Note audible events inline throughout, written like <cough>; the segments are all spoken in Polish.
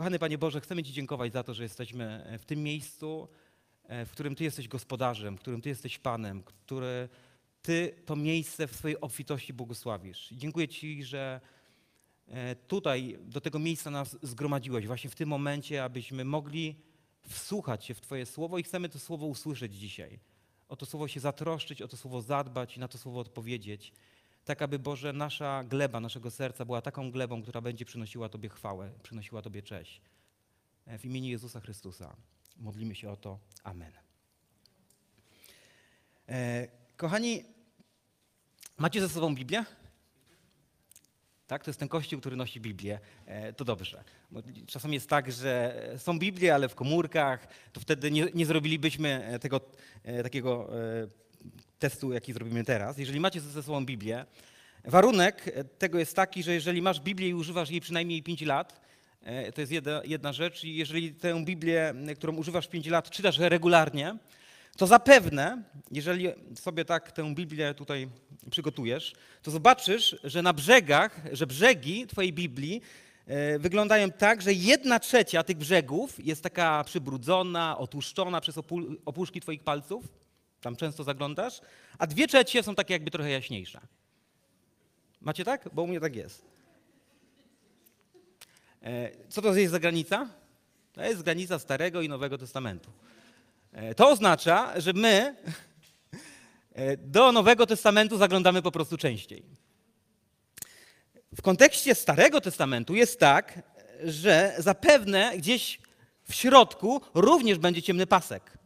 Kochany Panie Boże, chcemy Ci dziękować za to, że jesteśmy w tym miejscu, e, w którym Ty jesteś gospodarzem, w którym Ty jesteś Panem, który Ty to miejsce w swojej obfitości błogosławisz. I dziękuję Ci, że e, tutaj do tego miejsca nas zgromadziłeś, właśnie w tym momencie, abyśmy mogli wsłuchać się w Twoje słowo i chcemy to słowo usłyszeć dzisiaj. O to słowo się zatroszczyć, o to słowo zadbać i na to słowo odpowiedzieć. Tak, aby Boże, nasza gleba, naszego serca była taką glebą, która będzie przynosiła Tobie chwałę, przynosiła Tobie cześć. E, W imieniu Jezusa Chrystusa modlimy się o to. Amen. E, kochani, macie ze sobą Biblię? Tak, to jest ten kościół, który nosi Biblię. E, to dobrze. Czasem jest tak, że są Biblie, ale w komórkach, to wtedy nie, nie zrobilibyśmy tego takiego testu, jaki zrobimy teraz. Jeżeli macie ze sobą Biblię, warunek e, tego jest taki, że jeżeli masz Biblię i używasz jej przynajmniej 5 lat, e, to jest jedna, jedna rzecz, i jeżeli tę Biblię, e, którą używasz 5 lat, czytasz regularnie, to zapewne, jeżeli sobie tak tę Biblię tutaj przygotujesz, to zobaczysz, że na brzegach, że brzegi Twojej Biblii wyglądają tak, że jedna trzecia tych brzegów jest taka przybrudzona, otłuszczona przez opuszki Twoich palców. Tam często zaglądasz, a dwie trzecie są takie jakby trochę jaśniejsze. Macie tak? Bo u mnie tak jest. E, Co to jest za granica? To jest granica Starego i Nowego Testamentu. E, To oznacza, że my e, do Nowego Testamentu zaglądamy po prostu częściej. W kontekście Starego Testamentu jest tak, że zapewne gdzieś w środku również będzie ciemny pasek.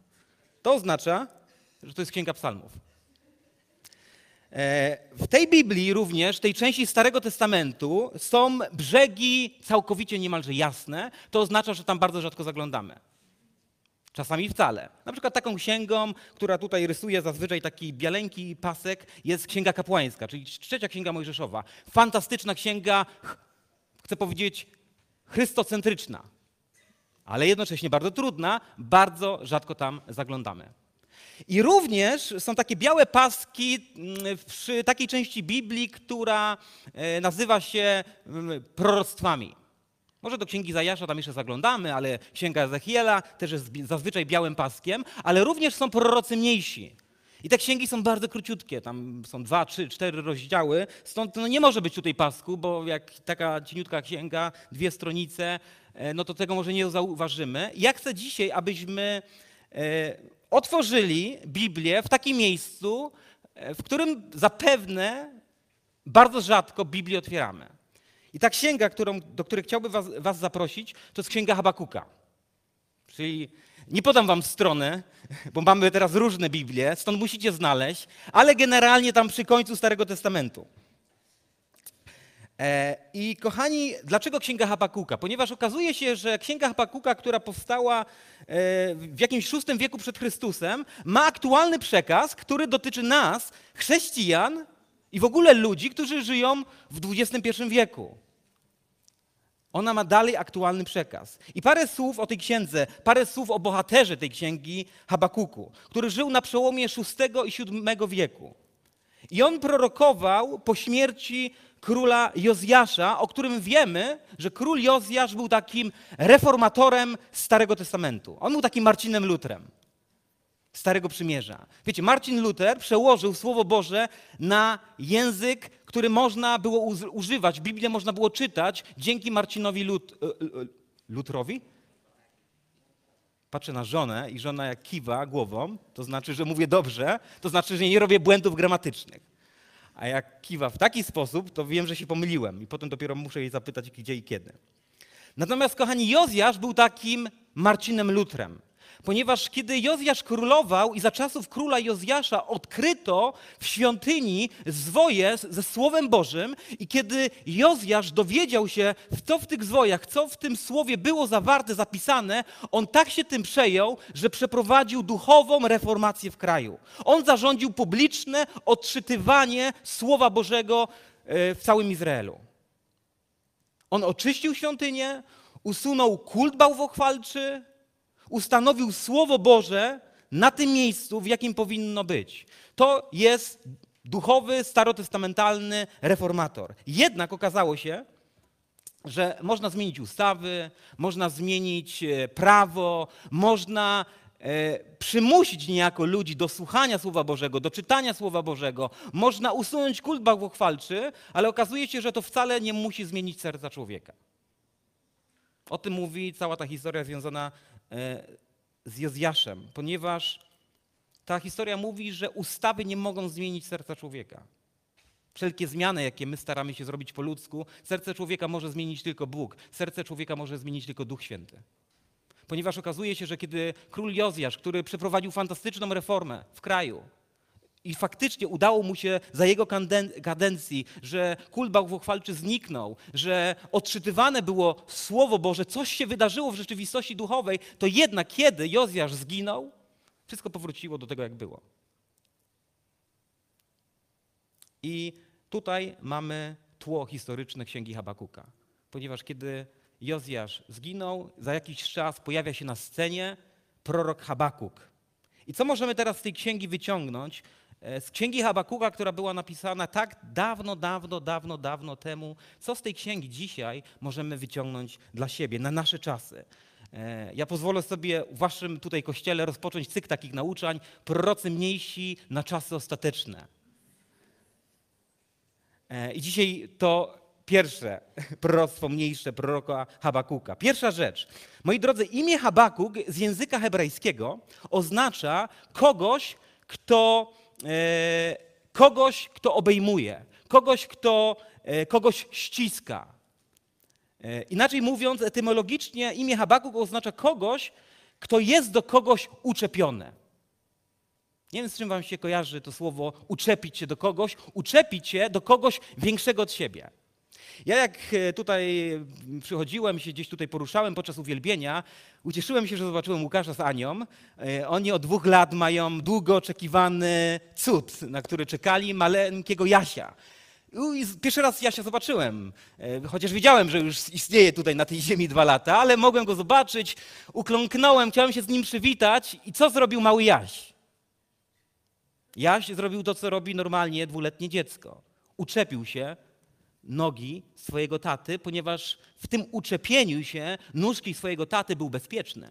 To oznacza, że to jest Księga Psalmów. E, W tej Biblii również, tej części Starego Testamentu, są brzegi całkowicie niemalże jasne. To oznacza, że tam bardzo rzadko zaglądamy. Czasami wcale. Na przykład taką księgą, która tutaj rysuje zazwyczaj taki bialeńki pasek, jest Księga Kapłańska, czyli trzecia Księga Mojżeszowa. Fantastyczna księga, ch- chcę powiedzieć, chrystocentryczna, ale jednocześnie bardzo trudna, bardzo rzadko tam zaglądamy. I również są takie białe paski mm, przy takiej części Biblii, która e, nazywa się mm, proroctwami. Może do księgi Zajasza tam jeszcze zaglądamy, ale księga Ezechiela też jest zazwyczaj białym paskiem, ale również są prorocy mniejsi. I te księgi są bardzo króciutkie, tam są dwa, trzy, cztery rozdziały, stąd no nie może być tutaj pasku, bo jak taka cieniutka księga, dwie stronice, e, no to tego może nie zauważymy. Ja chcę dzisiaj, abyśmy e, otworzyli Biblię w takim miejscu, e, w którym zapewne bardzo rzadko Biblię otwieramy. I ta księga, którą, do której chciałbym was, was zaprosić, to jest księga Habakuka. Czyli nie podam wam strony, <laughs> bo mamy teraz różne Biblie, stąd musicie znaleźć, ale generalnie tam przy końcu Starego Testamentu. E, I kochani, dlaczego Księga Habakuka? Ponieważ okazuje się, że Księga Habakuka, która powstała e, w jakimś VI wieku przed Chrystusem, ma aktualny przekaz, który dotyczy nas, chrześcijan i w ogóle ludzi, którzy żyją w XXI wieku. Ona ma dalej aktualny przekaz. I parę słów o tej księdze, parę słów o bohaterze tej księgi Habakuku, który żył na przełomie VI i VII wieku. I on prorokował po śmierci króla Jozjasza, o którym wiemy, że król Jozjasz był takim reformatorem Starego Testamentu. On był takim Marcinem Lutrem Starego Przymierza. Wiecie, Marcin Luther przełożył Słowo Boże na język, który można było używać, Biblię można było czytać dzięki Marcinowi Lut, e, e, Lutrowi. Patrzę na żonę i żona jak kiwa głową, to znaczy, że mówię dobrze, to znaczy, że nie robię błędów gramatycznych. A jak kiwa w taki sposób, to wiem, że się pomyliłem i potem dopiero muszę jej zapytać, gdzie i kiedy. Natomiast, kochani, Jozjasz był takim Marcinem Lutrem. Ponieważ kiedy Jozjasz królował i za czasów króla Jozjasza odkryto w świątyni zwoje ze Słowem Bożym i kiedy Jozjasz dowiedział się, co w tych zwojach, co w tym słowie było zawarte, zapisane, on tak się tym przejął, że przeprowadził duchową reformację w kraju. On zarządził publiczne odczytywanie Słowa Bożego e, w całym Izraelu. On oczyścił świątynię, usunął kult bałwochwalczy, ustanowił Słowo Boże na tym miejscu, w jakim powinno być. To jest duchowy, starotestamentalny reformator. Jednak okazało się, że można zmienić ustawy, można zmienić e, prawo, można e, przymusić niejako ludzi do słuchania Słowa Bożego, do czytania Słowa Bożego, można usunąć kult bałwochwalczy, ale okazuje się, że to wcale nie musi zmienić serca człowieka. O tym mówi cała ta historia związana z Jozjaszem, ponieważ ta historia mówi, że ustawy nie mogą zmienić serca człowieka. Wszelkie zmiany, jakie my staramy się zrobić po ludzku, serce człowieka może zmienić tylko Bóg, serce człowieka może zmienić tylko Duch Święty. Ponieważ okazuje się, że kiedy król Jozjasz, który przeprowadził fantastyczną reformę w kraju, i faktycznie udało mu się za jego kadencji, że kult bałwochwalczy zniknął, że odczytywane było Słowo Boże, coś się wydarzyło w rzeczywistości duchowej, to jednak kiedy Jozjasz zginął, wszystko powróciło do tego, jak było. I tutaj mamy tło historyczne Księgi Habakuka. Ponieważ kiedy Jozjasz zginął, za jakiś czas pojawia się na scenie prorok Habakuk. I co możemy teraz z tej księgi wyciągnąć? E, z księgi Habakuka, która była napisana tak dawno, dawno, dawno, dawno temu. Co z tej księgi dzisiaj możemy wyciągnąć dla siebie, na nasze czasy? E, ja pozwolę sobie w waszym tutaj kościele rozpocząć cykl takich nauczań, prorocy mniejsi na czasy ostateczne. E, I dzisiaj to pierwsze <laughs> proroctwo mniejsze proroka Habakuka. Pierwsza rzecz. Moi drodzy, imię Habakuk z języka hebrajskiego oznacza kogoś, kto, kogoś, kto obejmuje, kogoś, kto e, kogoś ściska. E, inaczej mówiąc, etymologicznie imię Habakuk oznacza kogoś, kto jest do kogoś uczepione. Nie wiem, z czym wam się kojarzy to słowo uczepić się do kogoś, uczepić się do kogoś większego od siebie. Ja jak e, tutaj przychodziłem, się gdzieś tutaj poruszałem podczas uwielbienia, ucieszyłem się, że zobaczyłem Łukasza z Anią. E, oni od dwóch lat mają długo oczekiwany cud, na który czekali, maleńkiego Jasia. I pierwszy raz Jasia zobaczyłem, e, chociaż wiedziałem, że już istnieje tutaj na tej ziemi dwa lata, ale mogłem go zobaczyć, ukląknąłem, chciałem się z nim przywitać i co zrobił mały Jaś? Jaś zrobił to, co robi normalnie dwuletnie dziecko. Uczepił się nogi swojego taty, ponieważ w tym uczepieniu się nóżki swojego taty był bezpieczny.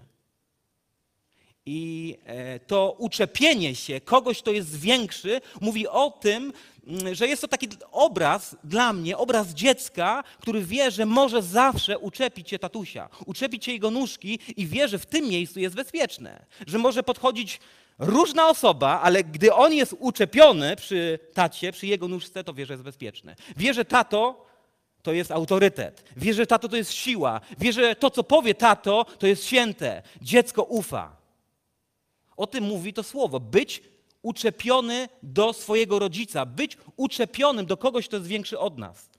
I e, to uczepienie się kogoś, kto jest większy, mówi o tym, mm, że jest to taki obraz dla mnie, obraz dziecka, który wie, że może zawsze uczepić się tatusia, uczepić się jego nóżki i wie, że w tym miejscu jest bezpieczne, że może podchodzić różna osoba, ale gdy on jest uczepiony przy tacie, przy jego nóżce, to wie, że jest bezpieczny. Wie, że tato to jest autorytet. Wie, że tato to jest siła. Wie, że to, co powie tato, to jest święte. Dziecko ufa. O tym mówi to słowo. Być uczepiony do swojego rodzica, być uczepionym do kogoś, kto jest większy od nas.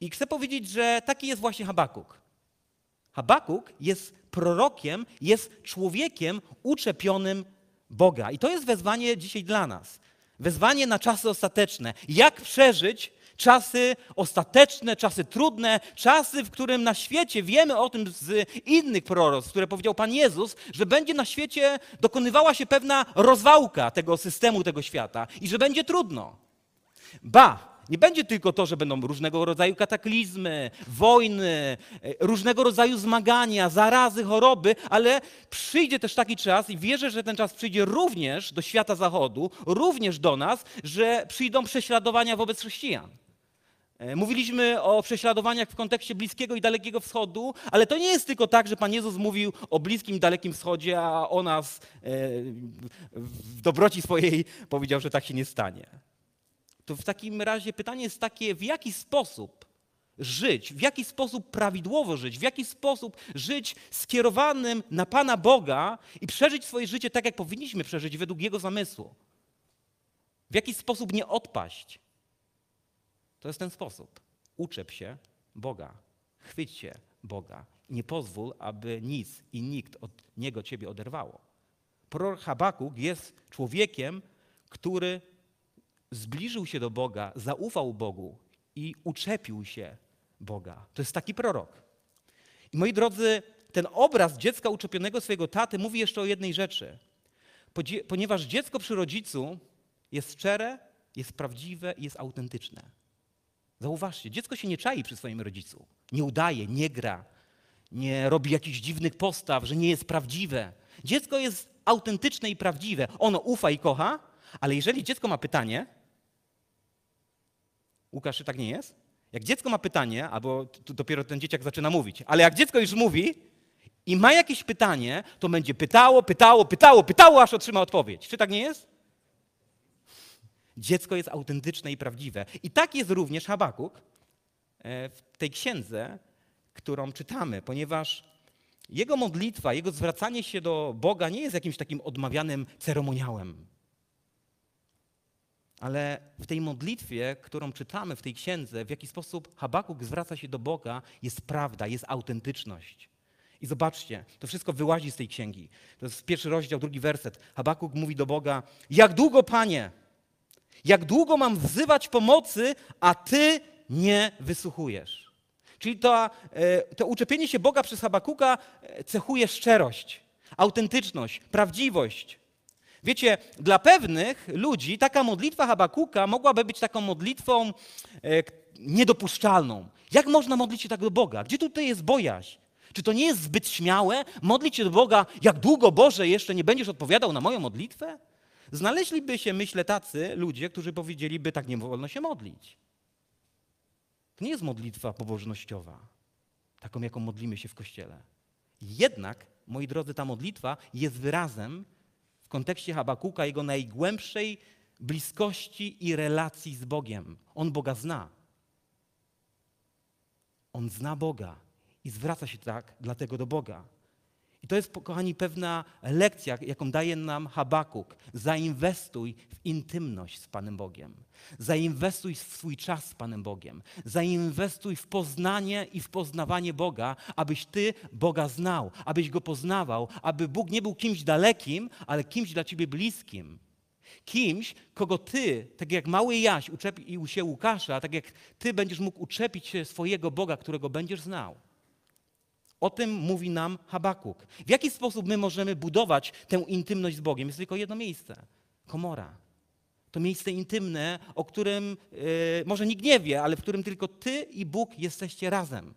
I chcę powiedzieć, że taki jest właśnie Habakuk. Habakuk jest prorokiem, jest człowiekiem uczepionym Boga. I to jest wezwanie dzisiaj dla nas. Wezwanie na czasy ostateczne. Jak przeżyć czasy ostateczne, czasy trudne, czasy, w którym na świecie wiemy o tym z innych proroc, które powiedział Pan Jezus, że będzie na świecie dokonywała się pewna rozwałka tego systemu, tego świata i że będzie trudno. Ba, nie będzie tylko to, że będą różnego rodzaju kataklizmy, wojny, e, różnego rodzaju zmagania, zarazy, choroby, ale przyjdzie też taki czas i wierzę, że ten czas przyjdzie również do świata zachodu, również do nas, że przyjdą prześladowania wobec chrześcijan. E, mówiliśmy o prześladowaniach w kontekście Bliskiego i Dalekiego Wschodu, ale to nie jest tylko tak, że Pan Jezus mówił o Bliskim i Dalekim Wschodzie, a o nas e, w dobroci swojej powiedział, że tak się nie stanie. To w takim razie pytanie jest takie, w jaki sposób żyć, w jaki sposób prawidłowo żyć, w jaki sposób żyć skierowanym na Pana Boga i przeżyć swoje życie tak, jak powinniśmy przeżyć według Jego zamysłu. W jaki sposób nie odpaść. To jest ten sposób. Uczep się Boga, chwyć się Boga. Nie pozwól, aby nic i nikt od Niego ciebie oderwało. Prorok Habakuk jest człowiekiem, który zbliżył się do Boga, zaufał Bogu i uczepił się Boga. To jest taki prorok. I moi drodzy, ten obraz dziecka uczepionego swojego taty mówi jeszcze o jednej rzeczy. Ponieważ dziecko przy rodzicu jest szczere, jest prawdziwe i jest autentyczne. Zauważcie, dziecko się nie czai przy swoim rodzicu. nie udaje, nie gra, nie robi jakichś dziwnych postaw, że nie jest prawdziwe. Dziecko jest autentyczne i prawdziwe. Ono ufa i kocha, ale jeżeli dziecko ma pytanie, Łukasz, czy tak nie jest? Jak dziecko ma pytanie, albo dopiero ten dzieciak zaczyna mówić, ale jak dziecko już mówi i ma jakieś pytanie, to będzie pytało, pytało, pytało, pytało, aż otrzyma odpowiedź. Czy tak nie jest? Dziecko jest autentyczne i prawdziwe. I tak jest również Habakuk e, w tej księdze, którą czytamy, ponieważ jego modlitwa, jego zwracanie się do Boga nie jest jakimś takim odmawianym ceremoniałem. Ale w tej modlitwie, którą czytamy w tej księdze, w jaki sposób Habakuk zwraca się do Boga, jest prawda, jest autentyczność. I zobaczcie, to wszystko wyłazi z tej księgi. To jest pierwszy rozdział, drugi werset. Habakuk mówi do Boga: Jak długo, panie, jak długo mam wzywać pomocy, a ty nie wysłuchujesz? Czyli to, e, to uczepienie się Boga przez Habakuka e, cechuje szczerość, autentyczność, prawdziwość. Wiecie, dla pewnych ludzi taka modlitwa Habakuka mogłaby być taką modlitwą e, niedopuszczalną. Jak można modlić się tak do Boga? Gdzie tutaj jest bojaźń? Czy to nie jest zbyt śmiałe modlić się do Boga, jak długo Boże jeszcze nie będziesz odpowiadał na moją modlitwę? Znaleźliby się, myślę, tacy ludzie, którzy powiedzieliby, tak nie wolno się modlić. To nie jest modlitwa pobożnościowa, taką, jaką modlimy się w kościele. Jednak, moi drodzy, ta modlitwa jest wyrazem kontekście Habakuka jego najgłębszej bliskości i relacji z Bogiem. On Boga zna. On zna Boga i zwraca się tak dlatego do Boga. I to jest, kochani, pewna lekcja, jaką daje nam Habakuk. Zainwestuj w intymność z Panem Bogiem. Zainwestuj w swój czas z Panem Bogiem. Zainwestuj w poznanie i w poznawanie Boga, abyś Ty Boga znał, abyś Go poznawał, aby Bóg nie był kimś dalekim, ale kimś dla Ciebie bliskim. Kimś, kogo Ty, tak jak mały Jaś uczepił się Łukasza, tak jak Ty będziesz mógł uczepić się swojego Boga, którego będziesz znał. O tym mówi nam Habakuk. W jaki sposób my możemy budować tę intymność z Bogiem? Jest tylko jedno miejsce komora. To miejsce intymne, o którym yy, może nikt nie wie, ale w którym tylko ty i Bóg jesteście razem.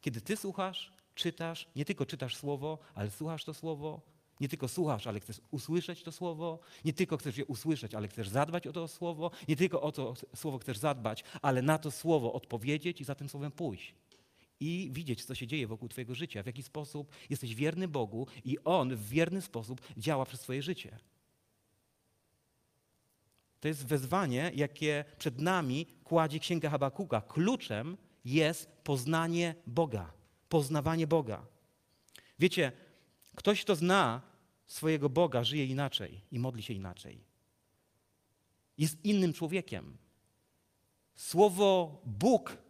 Kiedy ty słuchasz, czytasz, nie tylko czytasz słowo, ale słuchasz to słowo, nie tylko słuchasz, ale chcesz usłyszeć to słowo, nie tylko chcesz je usłyszeć, ale chcesz zadbać o to słowo, nie tylko o to słowo chcesz zadbać, ale na to słowo odpowiedzieć i za tym słowem pójść i widzieć, co się dzieje wokół Twojego życia, w jaki sposób jesteś wierny Bogu i On w wierny sposób działa przez Twoje życie. To jest wezwanie, jakie przed nami kładzie Księga Habakuka. Kluczem jest poznanie Boga, poznawanie Boga. Wiecie, ktoś, kto zna swojego Boga, żyje inaczej i modli się inaczej. Jest innym człowiekiem. Słowo Bóg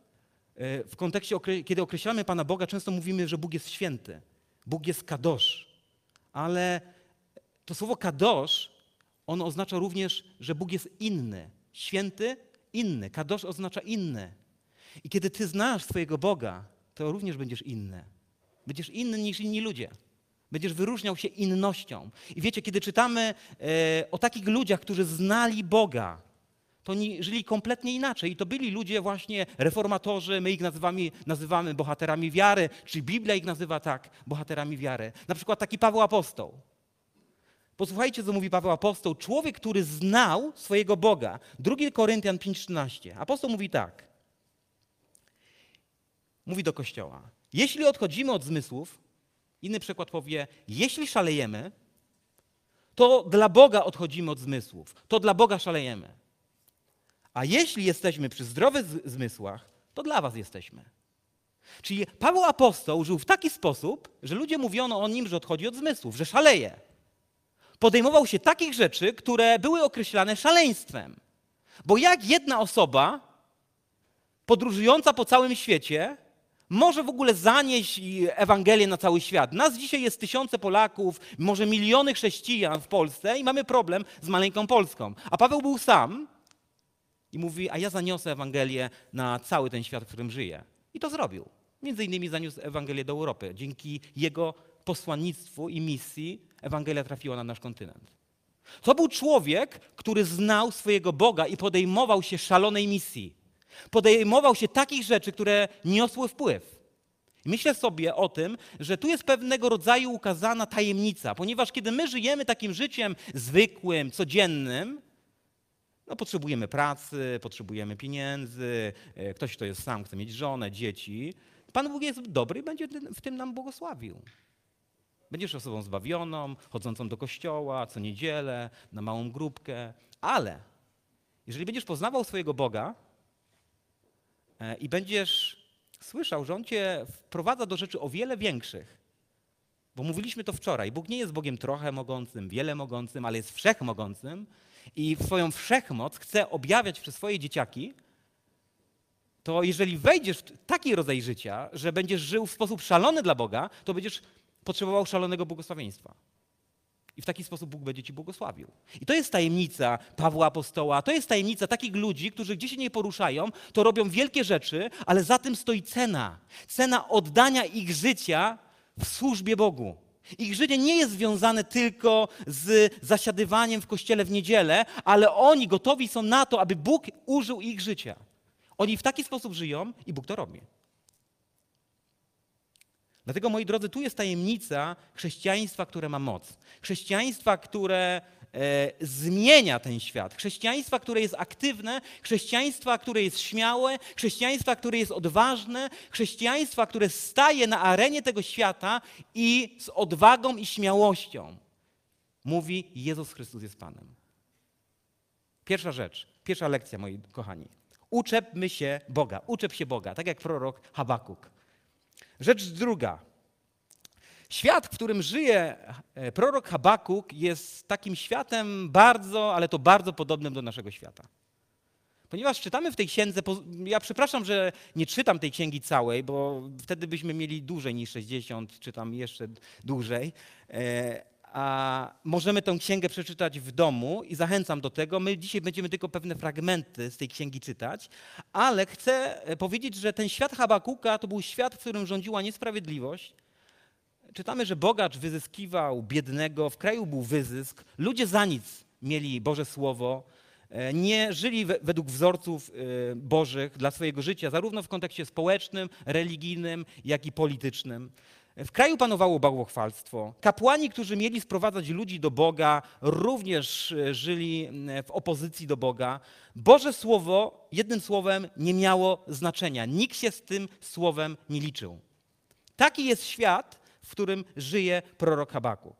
w kontekście, kiedy określamy Pana Boga, często mówimy, że Bóg jest święty. Bóg jest kadosz. Ale to słowo kadosz, ono oznacza również, że Bóg jest inny. Święty, inny. Kadosz oznacza inny. I kiedy ty znasz swojego Boga, to również będziesz inny. Będziesz inny niż inni ludzie. Będziesz wyróżniał się innością. I wiecie, kiedy czytamy e, o takich ludziach, którzy znali Boga, to oni żyli kompletnie inaczej. I to byli ludzie właśnie reformatorzy, my ich nazywamy, nazywamy bohaterami wiary, czy Biblia ich nazywa tak, bohaterami wiary. Na przykład taki Paweł Apostoł. Posłuchajcie, co mówi Paweł Apostoł. Człowiek, który znał swojego Boga. 2 Koryntian 5,13. Apostoł mówi tak. Mówi do Kościoła. Jeśli odchodzimy od zmysłów, inny przykład powie, jeśli szalejemy, to dla Boga odchodzimy od zmysłów. To dla Boga szalejemy. A jeśli jesteśmy przy zdrowych zmysłach, to dla was jesteśmy. Czyli Paweł Apostoł żył w taki sposób, że ludzie mówiono o nim, że odchodzi od zmysłów, że szaleje. Podejmował się takich rzeczy, które były określane szaleństwem. Bo jak jedna osoba podróżująca po całym świecie może w ogóle zanieść Ewangelię na cały świat? Nas dzisiaj jest tysiące Polaków, może miliony chrześcijan w Polsce i mamy problem z maleńką Polską. A Paweł był sam i mówi, a ja zaniosę Ewangelię na cały ten świat, w którym żyję. I to zrobił. Między innymi zaniósł Ewangelię do Europy. Dzięki jego posłannictwu i misji Ewangelia trafiła na nasz kontynent. To był człowiek, który znał swojego Boga i podejmował się szalonej misji. Podejmował się takich rzeczy, które niosły wpływ. Myślę sobie o tym, że tu jest pewnego rodzaju ukazana tajemnica, ponieważ kiedy my żyjemy takim życiem zwykłym, codziennym, no potrzebujemy pracy, potrzebujemy pieniędzy, e, ktoś, kto jest sam, chce mieć żonę, dzieci. Pan Bóg jest dobry i będzie w tym nam błogosławił. Będziesz osobą zbawioną, chodzącą do kościoła co niedzielę, na małą grupkę, ale jeżeli będziesz poznawał swojego Boga e, i będziesz słyszał, że On cię wprowadza do rzeczy o wiele większych, bo mówiliśmy to wczoraj, Bóg nie jest Bogiem trochę mogącym, wiele mogącym, ale jest wszechmogącym i swoją wszechmoc chce objawiać przez swoje dzieciaki, to jeżeli wejdziesz w taki rodzaj życia, że będziesz żył w sposób szalony dla Boga, to będziesz potrzebował szalonego błogosławieństwa. I w taki sposób Bóg będzie ci błogosławił. I to jest tajemnica Pawła Apostoła, to jest tajemnica takich ludzi, którzy gdzie się nie poruszają, to robią wielkie rzeczy, ale za tym stoi cena. Cena oddania ich życia w służbie Bogu. Ich życie nie jest związane tylko z zasiadywaniem w kościele w niedzielę, ale oni gotowi są na to, aby Bóg użył ich życia. Oni w taki sposób żyją i Bóg to robi. Dlatego, moi drodzy, tu jest tajemnica chrześcijaństwa, które ma moc. Chrześcijaństwa, które zmienia ten świat. Chrześcijaństwa, które jest aktywne, chrześcijaństwa, które jest śmiałe, chrześcijaństwa, które jest odważne, chrześcijaństwa, które staje na arenie tego świata i z odwagą i śmiałością mówi: Jezus Chrystus jest Panem. Pierwsza rzecz, pierwsza lekcja, moi kochani. Uczepmy się Boga, uczep się Boga, tak jak prorok Habakuk. Rzecz druga. Świat, w którym żyje e, prorok Habakuk, jest takim światem bardzo, ale to bardzo podobnym do naszego świata. Ponieważ czytamy w tej księdze, ja przepraszam, że nie czytam tej księgi całej, bo wtedy byśmy mieli dłużej niż 60, czytam jeszcze dłużej. E, a możemy tę księgę przeczytać w domu i zachęcam do tego. My dzisiaj będziemy tylko pewne fragmenty z tej księgi czytać, ale chcę e, powiedzieć, że ten świat Habakuka to był świat, w którym rządziła niesprawiedliwość. Czytamy, że bogacz wyzyskiwał biednego, w kraju był wyzysk, ludzie za nic mieli Boże Słowo, e, nie żyli według wzorców e, bożych dla swojego życia, zarówno w kontekście społecznym, religijnym, jak i politycznym. W kraju panowało bałwochwalstwo. Kapłani, którzy mieli sprowadzać ludzi do Boga, również e, żyli w opozycji do Boga. Boże Słowo, jednym słowem, nie miało znaczenia. Nikt się z tym słowem nie liczył. Taki jest świat, którym żyje prorok Habakuk.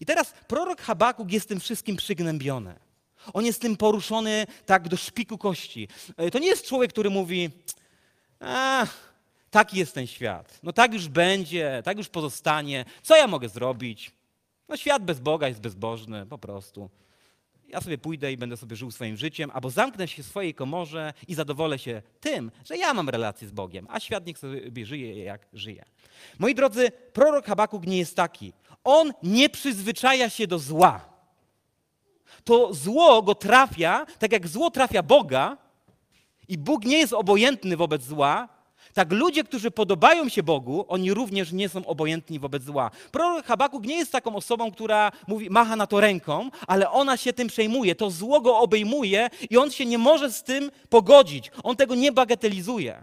I teraz prorok Habakuk jest tym wszystkim przygnębiony. On jest tym poruszony tak do szpiku kości. E, to nie jest człowiek, który mówi, a, taki jest ten świat. No tak już będzie, tak już pozostanie. Co ja mogę zrobić? No świat bez Boga jest bezbożny, po prostu. Ja sobie pójdę i będę sobie żył swoim życiem, albo zamknę się w swojej komorze i zadowolę się tym, że ja mam relację z Bogiem, a świat niech sobie żyje jak żyje. Moi drodzy, prorok Habakuk nie jest taki. On nie przyzwyczaja się do zła. To zło go trafia, tak jak zło trafia Boga, i Bóg nie jest obojętny wobec zła, tak ludzie, którzy podobają się Bogu, oni również nie są obojętni wobec zła. Prorok Habakuk nie jest taką osobą, która mówi, macha na to ręką, ale ona się tym przejmuje. To zło go obejmuje i on się nie może z tym pogodzić. On tego nie bagatelizuje.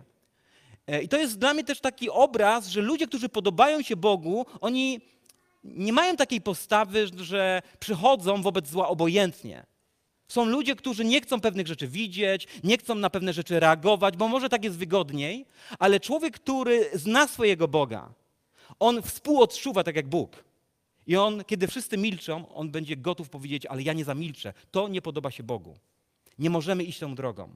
E, I to jest dla mnie też taki obraz, że ludzie, którzy podobają się Bogu, oni nie mają takiej postawy, że przychodzą wobec zła obojętnie. Są ludzie, którzy nie chcą pewnych rzeczy widzieć, nie chcą na pewne rzeczy reagować, bo może tak jest wygodniej, ale człowiek, który zna swojego Boga, on współodczuwa tak jak Bóg. I on, kiedy wszyscy milczą, on będzie gotów powiedzieć, ale ja nie zamilczę. To nie podoba się Bogu. Nie możemy iść tą drogą.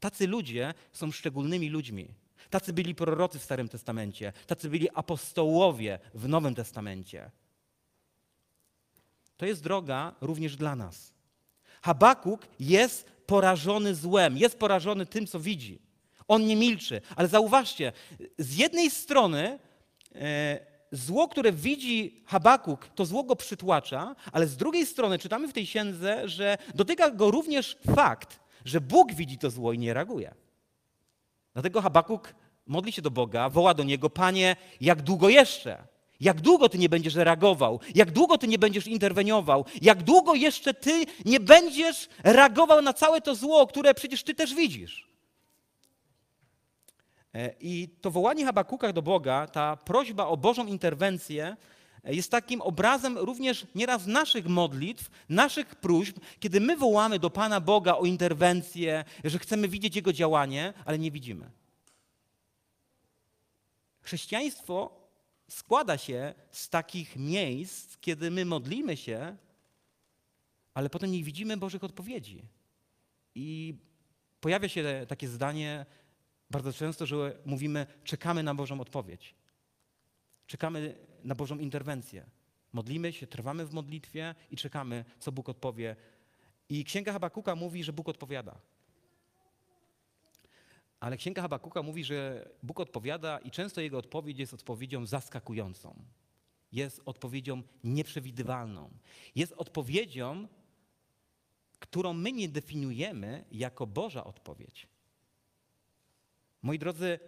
Tacy ludzie są szczególnymi ludźmi. Tacy byli prorocy w Starym Testamencie, tacy byli apostołowie w Nowym Testamencie. To jest droga również dla nas. Habakuk jest porażony złem, jest porażony tym, co widzi. On nie milczy. Ale zauważcie, z jednej strony e, zło, które widzi Habakuk, to zło go przytłacza, ale z drugiej strony czytamy w tej księdze, że dotyka go również fakt, że Bóg widzi to zło i nie reaguje. Dlatego Habakuk modli się do Boga, woła do Niego, Panie, jak długo jeszcze? Jak długo ty nie będziesz reagował? Jak długo ty nie będziesz interweniował? Jak długo jeszcze ty nie będziesz reagował na całe to zło, które przecież ty też widzisz? E, I to wołanie Habakuka do Boga, ta prośba o Bożą interwencję e, jest takim obrazem również nieraz naszych modlitw, naszych próśb, kiedy my wołamy do Pana Boga o interwencję, że chcemy widzieć Jego działanie, ale nie widzimy. Chrześcijaństwo składa się z takich miejsc, kiedy my modlimy się, ale potem nie widzimy Bożych odpowiedzi. I pojawia się takie zdanie bardzo często, że mówimy, czekamy na Bożą odpowiedź. Czekamy na Bożą interwencję. Modlimy się, trwamy w modlitwie i czekamy, co Bóg odpowie. I Księga Habakuka mówi, że Bóg odpowiada. Ale Księga Habakuka mówi, że Bóg odpowiada i często Jego odpowiedź jest odpowiedzią zaskakującą. Jest odpowiedzią nieprzewidywalną. Jest odpowiedzią, którą my nie definiujemy jako Boża odpowiedź. Moi drodzy,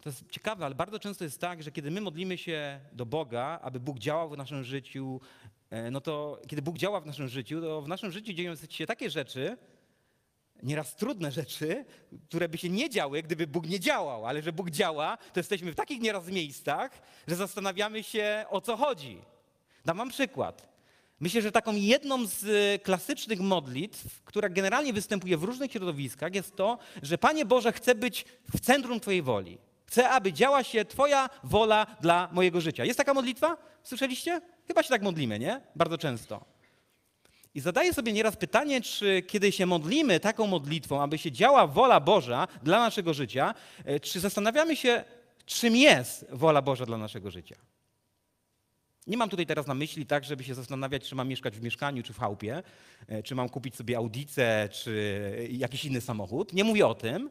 to jest ciekawe, ale bardzo często jest tak, że kiedy my modlimy się do Boga, aby Bóg działał w naszym życiu, e, no to kiedy Bóg działa w naszym życiu, to w naszym życiu dzieją się takie rzeczy, nieraz trudne rzeczy, które by się nie działy, gdyby Bóg nie działał, ale że Bóg działa, to jesteśmy w takich nieraz miejscach, że zastanawiamy się, o co chodzi. Dam wam przykład. Myślę, że taką jedną z e, klasycznych modlitw, która generalnie występuje w różnych środowiskach, jest to, że Panie Boże, chcę być w centrum Twojej woli. Chcę, aby działa się Twoja wola dla mojego życia. Jest taka modlitwa? Słyszeliście? Chyba się tak modlimy, nie? Bardzo często. I zadaję sobie nieraz pytanie, czy kiedy się modlimy taką modlitwą, aby się działa wola Boża dla naszego życia, e, czy zastanawiamy się, czym jest wola Boża dla naszego życia? Nie mam tutaj teraz na myśli tak, żeby się zastanawiać, czy mam mieszkać w mieszkaniu, czy w chałupie, e, czy mam kupić sobie audicę, czy jakiś inny samochód. Nie mówię o tym.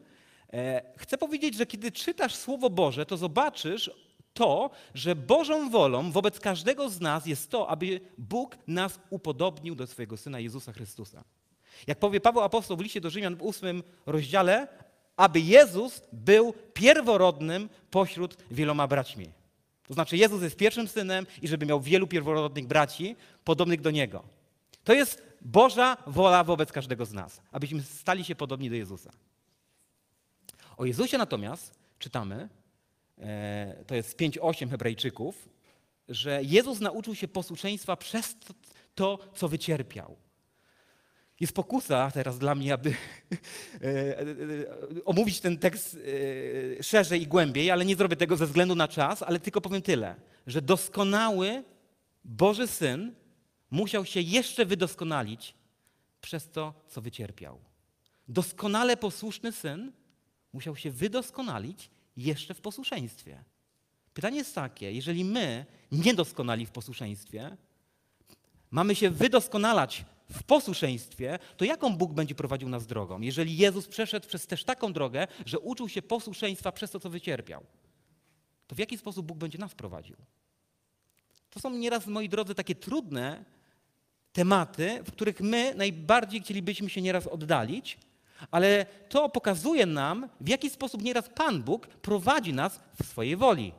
E, chcę powiedzieć, że kiedy czytasz Słowo Boże, to zobaczysz to, że Bożą wolą wobec każdego z nas jest to, aby Bóg nas upodobnił do swojego Syna Jezusa Chrystusa. Jak powie Paweł Apostoł w liście do Rzymian w ósmym rozdziale, aby Jezus był pierworodnym pośród wieloma braćmi. To znaczy Jezus jest pierwszym synem i żeby miał wielu pierworodnych braci podobnych do Niego. To jest Boża wola wobec każdego z nas, abyśmy stali się podobni do Jezusa. O Jezusie natomiast czytamy, to jest 5-8 Hebrajczyków, że Jezus nauczył się posłuszeństwa przez to, co wycierpiał. Jest pokusa teraz dla mnie, aby <laughs> e, e, omówić ten tekst e, szerzej i głębiej, ale nie zrobię tego ze względu na czas, ale tylko powiem tyle, że doskonały Boży Syn musiał się jeszcze wydoskonalić przez to, co wycierpiał. Doskonale posłuszny Syn musiał się wydoskonalić jeszcze w posłuszeństwie. Pytanie jest takie, jeżeli my, niedoskonali w posłuszeństwie, mamy się wydoskonalać w posłuszeństwie, to jaką Bóg będzie prowadził nas drogą? Jeżeli Jezus przeszedł przez też taką drogę, że uczył się posłuszeństwa przez to, co wycierpiał, to w jaki sposób Bóg będzie nas prowadził? To są nieraz, moi drodzy, takie trudne tematy, w których my najbardziej chcielibyśmy się nieraz oddalić, ale to pokazuje nam, w jaki sposób nieraz Pan Bóg prowadzi nas w swojej woli.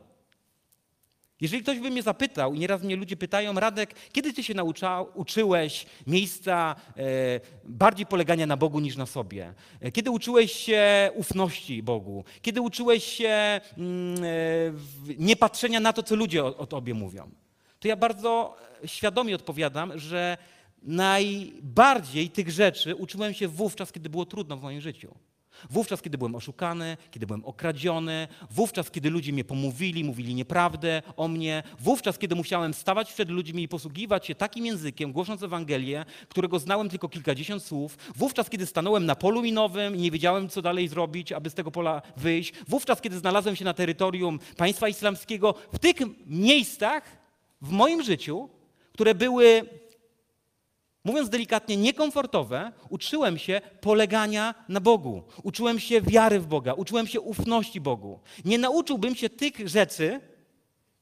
Jeżeli ktoś by mnie zapytał, i nieraz mnie ludzie pytają, Radek, kiedy ty się naucza, uczyłeś miejsca e, bardziej polegania na Bogu niż na sobie? E, kiedy uczyłeś się ufności Bogu? Kiedy uczyłeś się mm, e, niepatrzenia na to, co ludzie o, o tobie mówią? To ja bardzo świadomie odpowiadam, że najbardziej tych rzeczy uczyłem się wówczas, kiedy było trudno w moim życiu. Wówczas, kiedy byłem oszukany, kiedy byłem okradziony, wówczas, kiedy ludzie mnie pomówili, mówili nieprawdę o mnie, wówczas, kiedy musiałem stawać przed ludźmi i posługiwać się takim językiem, głosząc Ewangelię, którego znałem tylko kilkadziesiąt słów, wówczas, kiedy stanąłem na polu minowym i nie wiedziałem, co dalej zrobić, aby z tego pola wyjść, wówczas, kiedy znalazłem się na terytorium państwa islamskiego, w tych miejscach w moim życiu, które były mówiąc delikatnie, niekomfortowe, uczyłem się polegania na Bogu. Uczyłem się wiary w Boga, uczyłem się ufności Bogu. Nie nauczyłbym się tych rzeczy,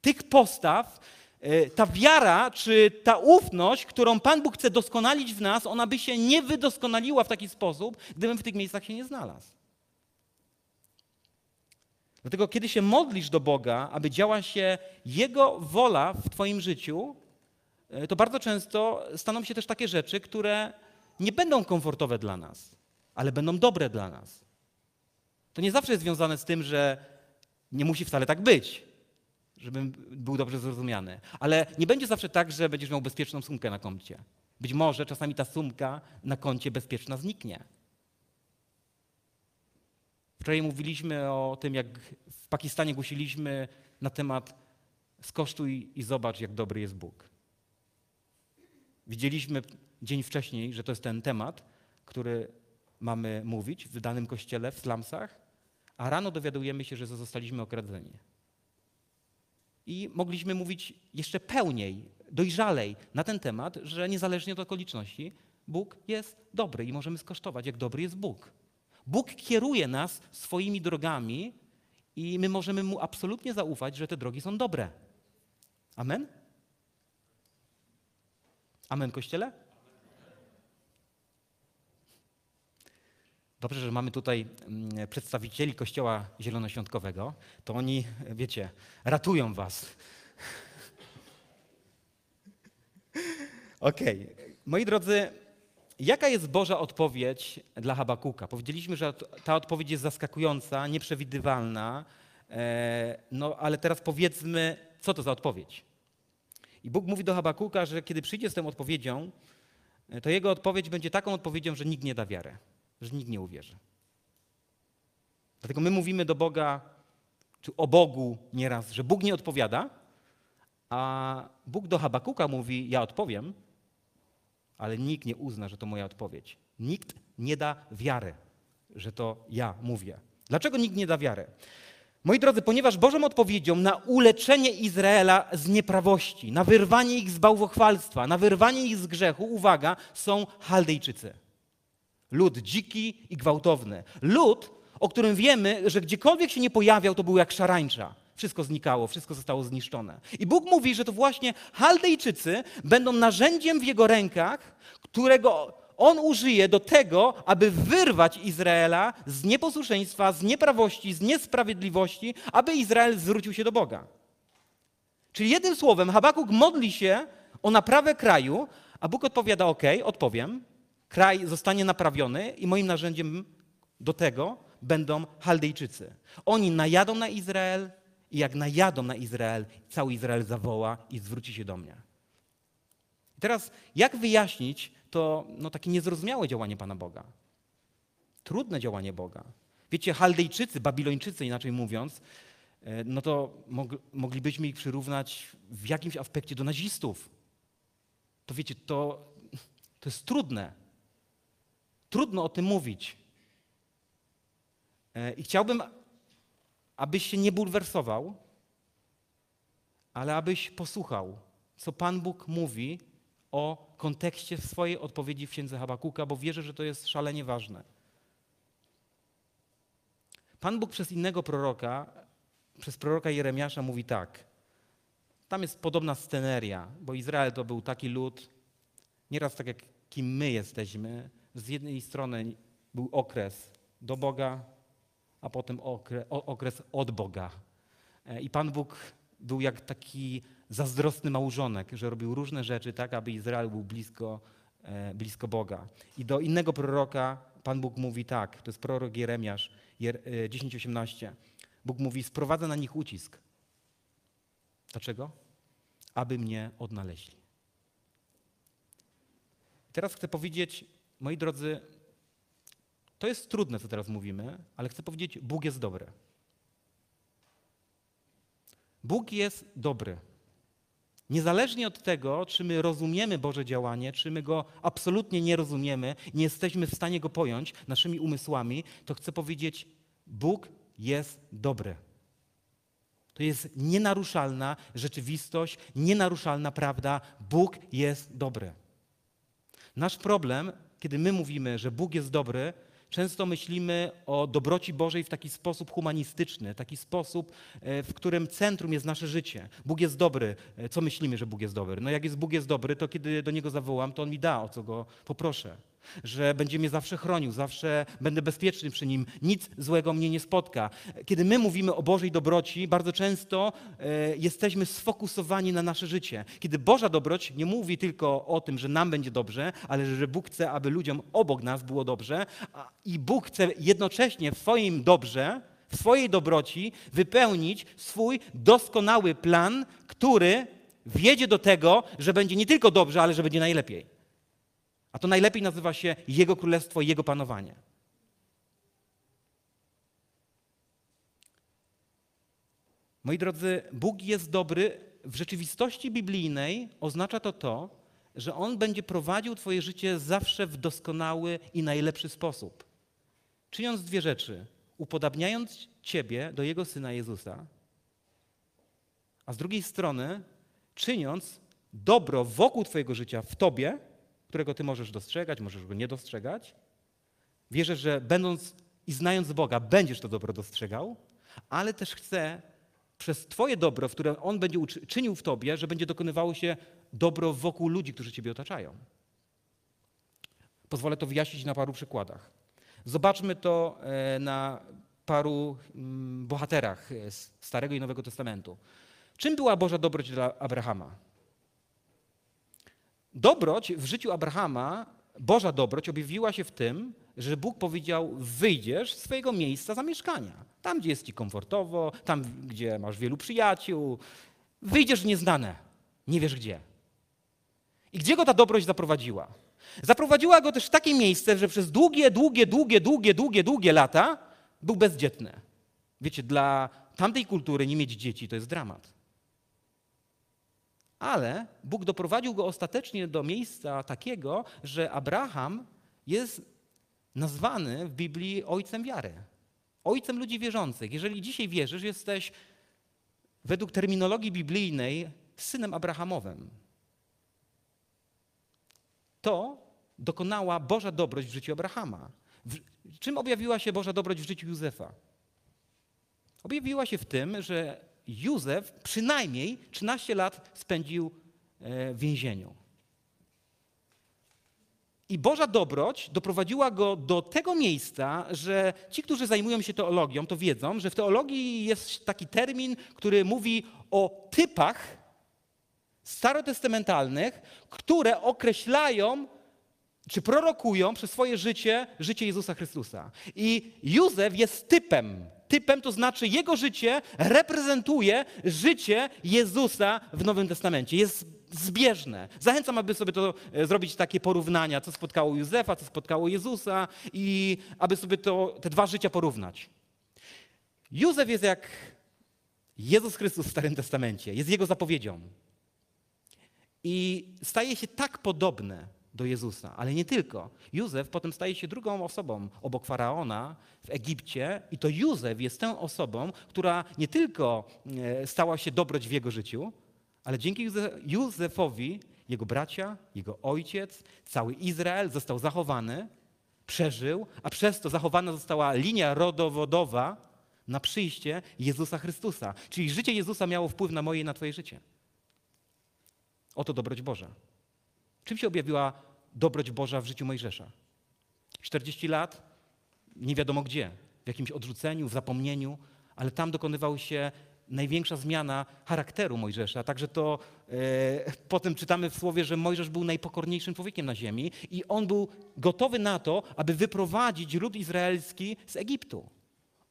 tych postaw, e, ta wiara czy ta ufność, którą Pan Bóg chce doskonalić w nas, ona by się nie wydoskonaliła w taki sposób, gdybym w tych miejscach się nie znalazł. Dlatego, kiedy się modlisz do Boga, aby działa się Jego wola w Twoim życiu, to bardzo często staną się też takie rzeczy, które nie będą komfortowe dla nas, ale będą dobre dla nas. To nie zawsze jest związane z tym, że Nie musi wcale tak być, żebym był dobrze zrozumiany. Ale nie będzie zawsze tak, że będziesz miał bezpieczną sumkę na koncie. Być może czasami ta sumka na koncie bezpieczna zniknie. Wczoraj mówiliśmy o tym, jak w Pakistanie głosiliśmy na temat skosztuj i zobacz, jak dobry jest Bóg. Widzieliśmy dzień wcześniej, że to jest ten temat, który mamy mówić w danym kościele w slumsach, a rano dowiadujemy się, że zostaliśmy okradzeni. I mogliśmy mówić jeszcze pełniej, dojrzalej na ten temat, że niezależnie od okoliczności, Bóg jest dobry i możemy skosztować, jak dobry jest Bóg. Bóg kieruje nas swoimi drogami i my możemy Mu absolutnie zaufać, że te drogi są dobre. Amen? Amen, Kościele? Dobrze, że mamy tutaj mm, przedstawicieli Kościoła Zielonoświątkowego. To oni, wiecie, ratują was. <laughs> Okej. Okay. Moi drodzy, jaka jest Boża odpowiedź dla Habakuka? Powiedzieliśmy, że ta odpowiedź jest zaskakująca, nieprzewidywalna, e, no ale teraz powiedzmy, co to za odpowiedź? I Bóg mówi do Habakuka, że kiedy przyjdzie z tą odpowiedzią, e, to jego odpowiedź będzie taką odpowiedzią, że nikt nie da wiarę, że nikt nie uwierzy. Dlatego my mówimy do Boga, czy o Bogu nieraz, że Bóg nie odpowiada, a Bóg do Habakuka mówi: Ja odpowiem, ale nikt nie uzna, że to moja odpowiedź. Nikt nie da wiary, że to ja mówię. Dlaczego nikt nie da wiary? Moi drodzy, ponieważ Bożą odpowiedzią na uleczenie Izraela z nieprawości, na wyrwanie ich z bałwochwalstwa, na wyrwanie ich z grzechu, uwaga, są Chaldejczycy. Lud dziki i gwałtowny. Lud, o którym wiemy, że gdziekolwiek się nie pojawiał, to był jak szarańcza. Wszystko znikało, wszystko zostało zniszczone. I Bóg mówi, że to właśnie Chaldejczycy będą narzędziem w jego rękach, którego on użyje do tego, aby wyrwać Izraela z nieposłuszeństwa, z nieprawości, z niesprawiedliwości, aby Izrael zwrócił się do Boga. Czyli jednym słowem, Habakuk modli się o naprawę kraju, a Bóg odpowiada: OK, odpowiem. Kraj zostanie naprawiony i moim narzędziem do tego będą Chaldejczycy. Oni najadą na Izrael i jak najadą na Izrael, cały Izrael zawoła i zwróci się do mnie. Teraz, jak wyjaśnić to no, takie niezrozumiałe działanie Pana Boga. Trudne działanie Boga. Wiecie, Chaldejczycy, Babilończycy inaczej mówiąc, e, no to moglibyśmy ich przyrównać w jakimś aspekcie do nazistów. To wiecie, to, to jest trudne. Trudno o tym mówić. E, I chciałbym, abyś się nie bulwersował, ale abyś posłuchał, co Pan Bóg mówi o kontekście swojej odpowiedzi w księdze Habakuka, bo wierzę, że to jest szalenie ważne. Pan Bóg przez innego proroka, przez proroka Jeremiasza mówi tak. Tam jest podobna sceneria, bo Izrael to był taki lud, nieraz tak jak kim my jesteśmy. Z jednej strony był okres do Boga, a potem okres, od Boga. E, I Pan Bóg był jak taki zazdrosny małżonek, że robił różne rzeczy tak, aby Izrael był blisko, e, blisko Boga. I do innego proroka Pan Bóg mówi tak, to jest prorok Jeremiasz 10:18. E, Bóg mówi: Sprowadzę na nich ucisk. Dlaczego? Aby mnie odnaleźli. Teraz chcę powiedzieć, moi drodzy, to jest trudne, co teraz mówimy, ale chcę powiedzieć, Bóg jest dobry. Bóg jest dobry. Niezależnie od tego, czy my rozumiemy Boże działanie, czy my go absolutnie nie rozumiemy, nie jesteśmy w stanie go pojąć naszymi umysłami, to chcę powiedzieć, Bóg jest dobry. To jest nienaruszalna rzeczywistość, nienaruszalna prawda. Bóg jest dobry. Nasz problem, kiedy my mówimy, że Bóg jest dobry, Często myślimy o dobroci Bożej w taki sposób humanistyczny, taki sposób, e, w którym centrum jest nasze życie. Bóg jest dobry. E, co myślimy, że Bóg jest dobry? No jak jest Bóg jest dobry, to kiedy do Niego zawołam, to On mi da, o co Go poproszę że będzie mnie zawsze chronił, zawsze będę bezpieczny przy nim, nic złego mnie nie spotka. Kiedy my mówimy o Bożej dobroci, bardzo często e, jesteśmy sfokusowani na nasze życie. Kiedy Boża dobroć nie mówi tylko o tym, że nam będzie dobrze, ale że Bóg chce, aby ludziom obok nas było dobrze a, i Bóg chce jednocześnie w swoim dobrze, w swojej dobroci wypełnić swój doskonały plan, który wiedzie do tego, że będzie nie tylko dobrze, ale że będzie najlepiej. A to najlepiej nazywa się Jego Królestwo i Jego panowanie. Moi drodzy, Bóg jest dobry. W rzeczywistości biblijnej oznacza to to, że On będzie prowadził Twoje życie zawsze w doskonały i najlepszy sposób. Czyniąc dwie rzeczy: upodabniając Ciebie do Jego syna Jezusa, a z drugiej strony czyniąc dobro wokół Twojego życia w Tobie, którego Ty możesz dostrzegać, możesz go nie dostrzegać. Wierzę, że będąc i znając Boga, będziesz to dobro dostrzegał, ale też chcę przez Twoje dobro, które On będzie czynił w Tobie, że będzie dokonywało się dobro wokół ludzi, którzy Ciebie otaczają. Pozwolę to wyjaśnić na paru przykładach. Zobaczmy to e, na paru mm, bohaterach z Starego i Nowego Testamentu. Czym była Boża dobroć dla Abrahama? Dobroć w życiu Abrahama, Boża dobroć objawiła się w tym, że Bóg powiedział: wyjdziesz z swojego miejsca zamieszkania. Tam, gdzie jest ci komfortowo, tam, gdzie masz wielu przyjaciół. Wyjdziesz w nieznane. Nie wiesz gdzie. I gdzie go ta dobroć zaprowadziła? Zaprowadziła go też w takie miejsce, że przez długie, długie, długie, długie, długie, długie lata był bezdzietny. Wiecie, dla tamtej kultury nie mieć dzieci to jest dramat. Ale Bóg doprowadził go ostatecznie do miejsca takiego, że Abraham jest nazwany w Biblii ojcem wiary. Ojcem ludzi wierzących. Jeżeli dzisiaj wierzysz, jesteś według terminologii biblijnej synem Abrahamowym. To dokonała Boża dobroć w życiu Abrahama. W, czym objawiła się Boża dobroć w życiu Józefa? Objawiła się w tym, że Józef przynajmniej 13 lat spędził e, w więzieniu. I Boża dobroć doprowadziła go do tego miejsca, że ci, którzy zajmują się teologią, to wiedzą, że w teologii jest taki termin, który mówi o typach starotestamentalnych, które określają czy prorokują przez swoje życie życie Jezusa Chrystusa. I Józef jest typem typem, to znaczy jego życie reprezentuje życie Jezusa w Nowym Testamencie. Jest zbieżne. Zachęcam, aby sobie to e, zrobić takie porównania, co spotkało Józefa, co spotkało Jezusa i aby sobie to, te dwa życia porównać. Józef jest jak Jezus Chrystus w Starym Testamencie, jest jego zapowiedzią. I staje się tak podobny do Jezusa. Ale nie tylko. Józef potem staje się drugą osobą obok faraona w Egipcie, i to Józef jest tą osobą, która nie tylko e, stała się dobroć w jego życiu, ale dzięki Józefowi jego bracia, jego ojciec, cały Izrael został zachowany, przeżył, a przez to zachowana została linia rodowodowa na przyjście Jezusa Chrystusa. Czyli życie Jezusa miało wpływ na moje i na Twoje życie. Oto dobroć Boża. Czym się objawiła dobroć Boża w życiu Mojżesza? 40 lat, nie wiadomo gdzie, w jakimś odrzuceniu, w zapomnieniu, ale tam dokonywał się największa zmiana charakteru Mojżesza. Także to e, potem czytamy w słowie, że Mojżesz był najpokorniejszym człowiekiem na ziemi i on był gotowy na to, aby wyprowadzić lud izraelski z Egiptu.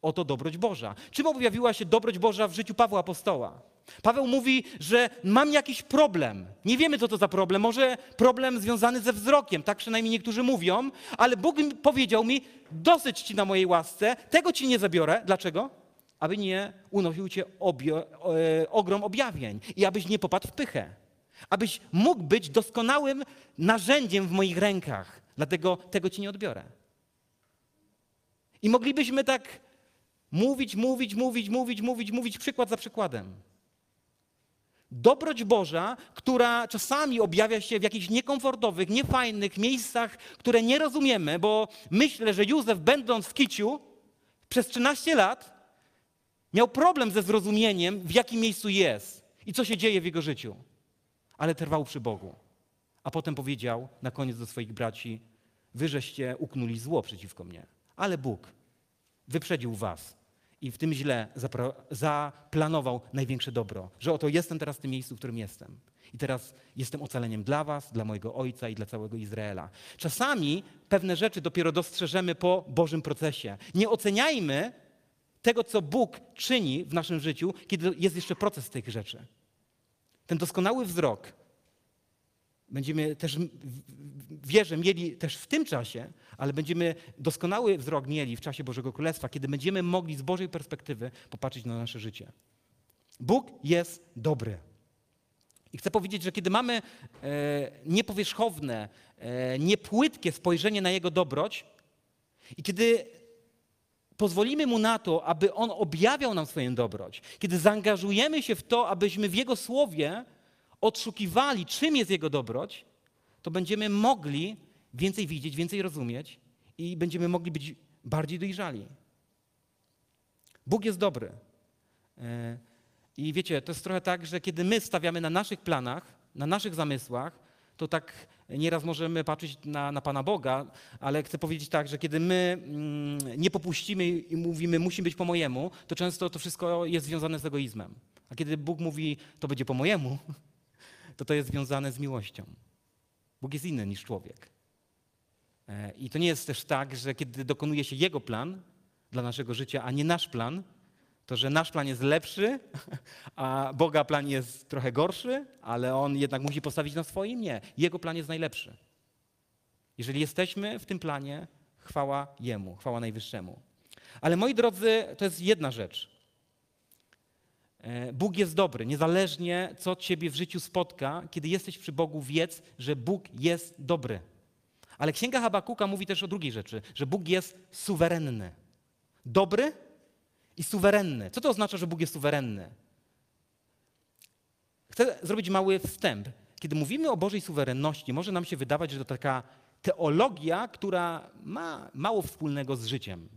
Oto dobroć Boża. Czym objawiła się dobroć Boża w życiu Pawła Apostoła? Paweł mówi, że mam jakiś problem. Nie wiemy, co to za problem. Może problem związany ze wzrokiem, tak przynajmniej niektórzy mówią, ale Bóg powiedział mi: dosyć ci na mojej łasce, tego ci nie zabiorę. Dlaczego? Aby nie unosił cię obio, e, ogrom objawień i abyś nie popadł w pychę. Abyś mógł być doskonałym narzędziem w moich rękach. Dlatego tego ci nie odbiorę. I moglibyśmy tak mówić, mówić, mówić, mówić, mówić, mówić, przykład za przykładem. Dobroć Boża, która czasami objawia się w jakichś niekomfortowych, niefajnych miejscach, które nie rozumiemy, bo myślę, że Józef, będąc w Kiciu przez 13 lat, miał problem ze zrozumieniem, w jakim miejscu jest i co się dzieje w jego życiu. Ale trwał przy Bogu. A potem powiedział na koniec do swoich braci: Wy żeście uknuli zło przeciwko mnie, ale Bóg wyprzedził was i w tym źle zaplanował największe dobro. Że oto jestem teraz w tym miejscu, w którym jestem. I teraz jestem ocaleniem dla was, dla mojego ojca i dla całego Izraela. Czasami pewne rzeczy dopiero dostrzeżemy po Bożym procesie. Nie oceniajmy tego, co Bóg czyni w naszym życiu, kiedy jest jeszcze proces tych rzeczy. Ten doskonały wzrok będziemy też, wierzę, mieli też w tym czasie, ale będziemy doskonały wzrok mieli w czasie Bożego Królestwa, kiedy będziemy mogli z Bożej perspektywy popatrzeć na nasze życie. Bóg jest dobry. I chcę powiedzieć, że kiedy mamy e, niepowierzchowne, e, niepłytkie spojrzenie na Jego dobroć i kiedy pozwolimy Mu na to, aby On objawiał nam swoją dobroć, kiedy zaangażujemy się w to, abyśmy w Jego Słowie odszukiwali, czym jest Jego dobroć, to będziemy mogli więcej widzieć, więcej rozumieć i będziemy mogli być bardziej dojrzali. Bóg jest dobry. E, I wiecie, to jest trochę tak, że kiedy my stawiamy na naszych planach, na naszych zamysłach, to tak nieraz możemy patrzeć na, na Pana Boga, ale chcę powiedzieć tak, że kiedy my mm, nie popuścimy i mówimy, musi być po mojemu, to często to wszystko jest związane z egoizmem. A kiedy Bóg mówi, to będzie po mojemu, to to jest związane z miłością. Bóg jest inny niż człowiek. E, I to nie jest też tak, że kiedy dokonuje się Jego plan dla naszego życia, a nie nasz plan, to że nasz plan jest lepszy, <laughs> a Boga plan jest trochę gorszy, ale On jednak musi postawić na swoim? Nie. Jego plan jest najlepszy. Jeżeli jesteśmy w tym planie, chwała Jemu, chwała Najwyższemu. Ale moi drodzy, to jest jedna rzecz. E, Bóg jest dobry, niezależnie co ciebie w życiu spotka, kiedy jesteś przy Bogu, wiedz, że Bóg jest dobry. Ale Księga Habakuka mówi też o drugiej rzeczy, że Bóg jest suwerenny. Dobry i suwerenny. Co to oznacza, że Bóg jest suwerenny? Chcę zrobić mały wstęp. Kiedy mówimy o Bożej suwerenności, może nam się wydawać, że to taka teologia, która ma mało wspólnego z życiem.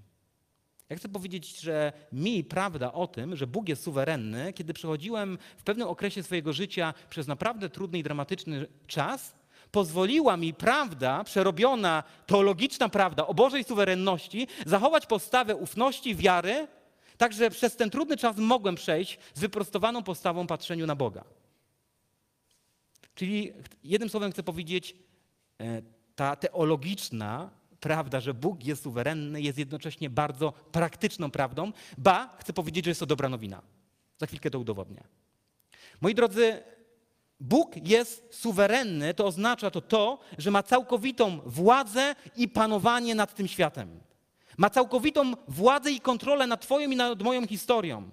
Ja chcę powiedzieć, że mi prawda o tym, że Bóg jest suwerenny, kiedy przechodziłem w pewnym okresie swojego życia przez naprawdę trudny i dramatyczny czas, pozwoliła mi prawda, przerobiona teologiczna prawda o Bożej suwerenności, zachować postawę ufności, wiary, tak że przez ten trudny czas mogłem przejść z wyprostowaną postawą patrzeniu na Boga. Czyli jednym słowem chcę powiedzieć, e, ta teologiczna prawda, że Bóg jest suwerenny, jest jednocześnie bardzo praktyczną prawdą, ba, chcę powiedzieć, że jest to dobra nowina. Za chwilkę to udowodnię. Moi drodzy, Bóg jest suwerenny, to oznacza to to, że ma całkowitą władzę i panowanie nad tym światem. Ma całkowitą władzę i kontrolę nad Twoją i nad moją historią.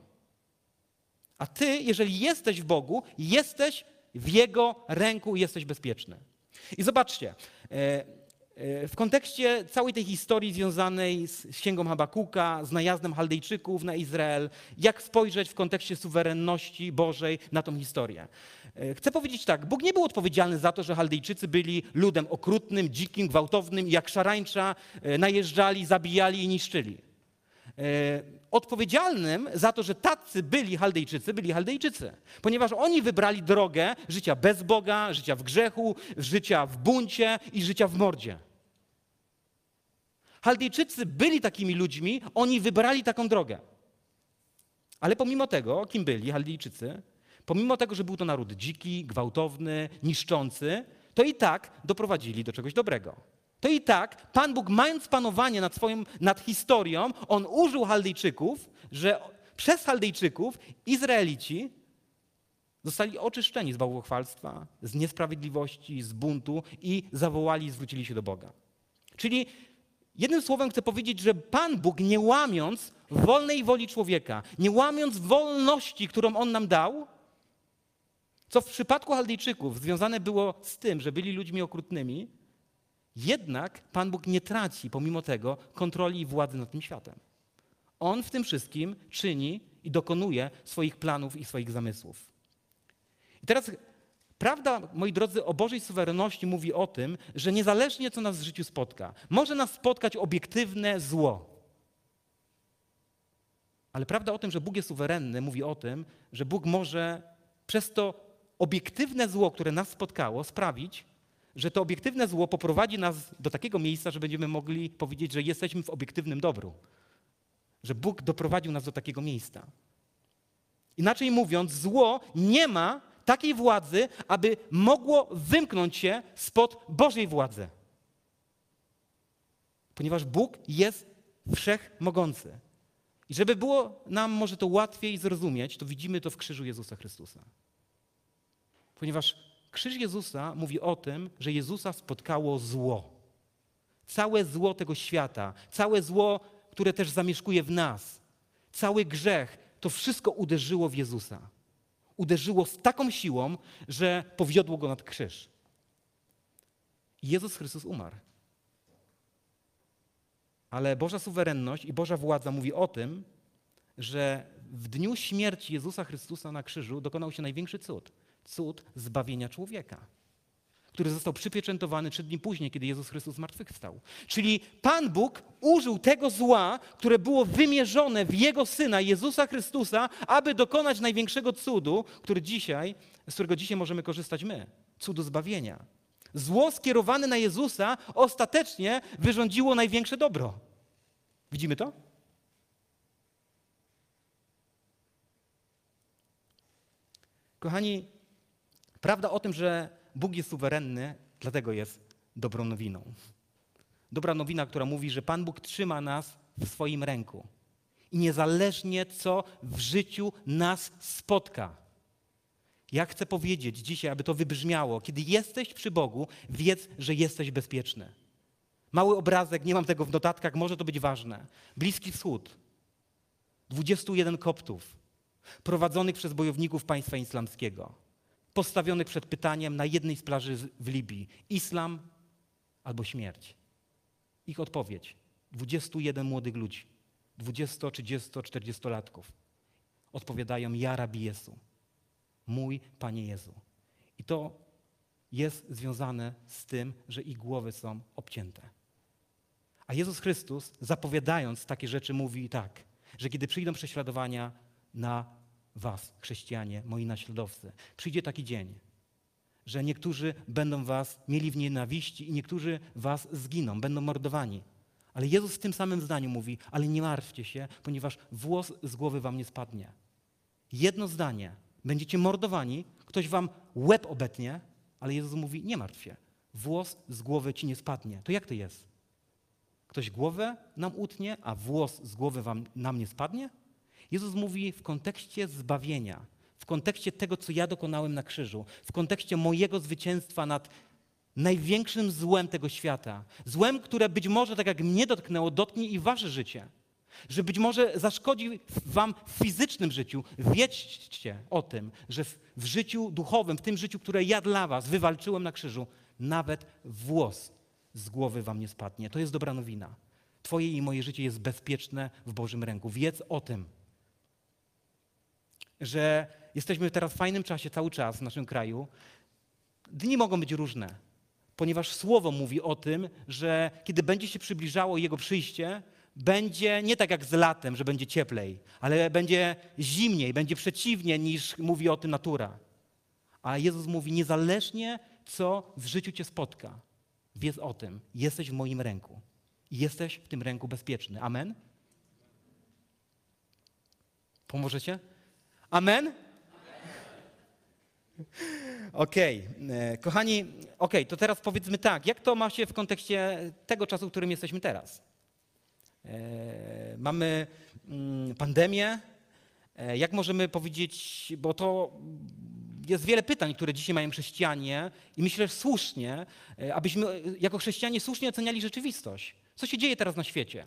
A Ty, jeżeli jesteś w Bogu, jesteś w Jego ręku i jesteś bezpieczny. I zobaczcie, e, w kontekście całej tej historii związanej z księgą Habakuka, z najazdem Chaldejczyków na Izrael, jak spojrzeć w kontekście suwerenności Bożej na tą historię. E, chcę powiedzieć tak, Bóg nie był odpowiedzialny za to, że Chaldejczycy byli ludem okrutnym, dzikim, gwałtownym jak szarańcza e, najeżdżali, zabijali i niszczyli. Odpowiedzialnym za to, że tacy byli Chaldejczycy, byli Chaldejczycy, ponieważ oni wybrali drogę życia bez Boga, życia w grzechu, życia w buncie i życia w mordzie. Chaldejczycy byli takimi ludźmi, oni wybrali taką drogę. Ale pomimo tego, kim byli Chaldejczycy, pomimo tego, że był to naród dziki, gwałtowny, niszczący, to i tak doprowadzili do czegoś dobrego. To i tak Pan Bóg, mając panowanie nad, swoją, nad historią, on użył Chaldejczyków, że przez Chaldejczyków Izraelici zostali oczyszczeni z bałwochwalstwa, z niesprawiedliwości, z buntu i zawołali zwrócili się do Boga. Czyli Jednym słowem chcę powiedzieć, że Pan Bóg, nie łamiąc wolnej woli człowieka, nie łamiąc wolności, którą On nam dał, co w przypadku Chaldejczyków związane było z tym, że byli ludźmi okrutnymi, jednak Pan Bóg nie traci pomimo tego kontroli i władzy nad tym światem. On w tym wszystkim czyni i dokonuje swoich planów i swoich zamysłów. I teraz Prawda, moi drodzy, o Bożej suwerenności mówi o tym, że niezależnie co nas w życiu spotka, może nas spotkać obiektywne zło. Ale prawda o tym, że Bóg jest suwerenny, mówi o tym, że Bóg może przez to obiektywne zło, które nas spotkało, sprawić, że to obiektywne zło poprowadzi nas do takiego miejsca, że będziemy mogli powiedzieć, że jesteśmy w obiektywnym dobru. Że Bóg doprowadził nas do takiego miejsca. Inaczej mówiąc, zło nie ma takiej władzy, aby mogło wymknąć się spod Bożej władzy. Ponieważ Bóg jest wszechmogący. I żeby było nam może to łatwiej zrozumieć, to widzimy to w krzyżu Jezusa Chrystusa. Ponieważ krzyż Jezusa mówi o tym, że Jezusa spotkało zło. Całe zło tego świata, całe zło, które też zamieszkuje w nas, cały grzech, to wszystko uderzyło w Jezusa. Uderzyło z taką siłą, że powiodło go nad krzyż. Jezus Chrystus umarł. Ale Boża suwerenność i Boża władza mówi o tym, że w dniu śmierci Jezusa Chrystusa na krzyżu dokonał się największy cud cud zbawienia człowieka, który został przypieczętowany trzy dni później, kiedy Jezus Chrystus zmartwychwstał. Czyli Pan Bóg użył tego zła, które było wymierzone w Jego Syna, Jezusa Chrystusa, aby dokonać największego cudu, który dzisiaj, z którego dzisiaj możemy korzystać my. Cudu zbawienia. Zło skierowane na Jezusa ostatecznie wyrządziło największe dobro. Widzimy to? Kochani, prawda o tym, że Bóg jest suwerenny, dlatego jest dobrą nowiną. Dobra nowina, która mówi, że Pan Bóg trzyma nas w swoim ręku. I niezależnie co w życiu nas spotka. Ja chcę powiedzieć dzisiaj, aby to wybrzmiało. Kiedy jesteś przy Bogu, wiedz, że jesteś bezpieczny. Mały obrazek, nie mam tego w notatkach, może to być ważne. Bliski Wschód. 21 koptów prowadzonych przez bojowników państwa islamskiego, postawionych przed pytaniem na jednej z plaży w Libii: islam albo śmierć. Ich odpowiedź: 21 młodych ludzi, 20, 30, 40-latków odpowiadają: Ja, Rabi Jezu, mój Panie Jezu. I to jest związane z tym, że ich głowy są obcięte. A Jezus Chrystus, zapowiadając takie rzeczy, mówi tak, że kiedy przyjdą prześladowania, na was, chrześcijanie, moi naśladowcy. Przyjdzie taki dzień, że niektórzy będą was mieli w nienawiści i niektórzy was zginą, będą mordowani. Ale Jezus w tym samym zdaniu mówi, ale nie martwcie się, ponieważ włos z głowy wam nie spadnie. Jedno zdanie. Będziecie mordowani, ktoś wam łeb obetnie, ale Jezus mówi, nie martw się. Włos z głowy ci nie spadnie. To jak to jest? Ktoś głowę nam utnie, a włos z głowy wam, nam nie spadnie? Jezus mówi w kontekście zbawienia, w kontekście tego, co ja dokonałem na krzyżu, w kontekście mojego zwycięstwa nad największym złem tego świata. Złem, które być może, tak jak mnie dotknęło, dotknie i wasze życie. Że być może zaszkodzi wam w fizycznym życiu. Wiedzcie o tym, że w, w życiu duchowym, w tym życiu, które ja dla was wywalczyłem na krzyżu, nawet włos z głowy wam nie spadnie. To jest dobra nowina. Twoje i moje życie jest bezpieczne w Bożym ręku. Wiedz o tym że jesteśmy teraz w fajnym czasie cały czas w naszym kraju. Dni mogą być różne, ponieważ Słowo mówi o tym, że kiedy będzie się przybliżało Jego przyjście, będzie nie tak jak z latem, że będzie cieplej, ale będzie zimniej, będzie przeciwnie niż mówi o tym natura. A Jezus mówi, niezależnie co w życiu cię spotka, wiedz o tym, jesteś w moim ręku. Jesteś w tym ręku bezpieczny. Amen? Pomożecie? Amen? Okej, okay. E, kochani, okej, okay, to teraz powiedzmy tak, jak to ma się w kontekście tego czasu, w którym jesteśmy teraz? E, mamy mm, pandemię, e, jak możemy powiedzieć, bo to jest wiele pytań, które dzisiaj mają chrześcijanie i myślę że słusznie, abyśmy jako chrześcijanie słusznie oceniali rzeczywistość. Co się dzieje teraz na świecie?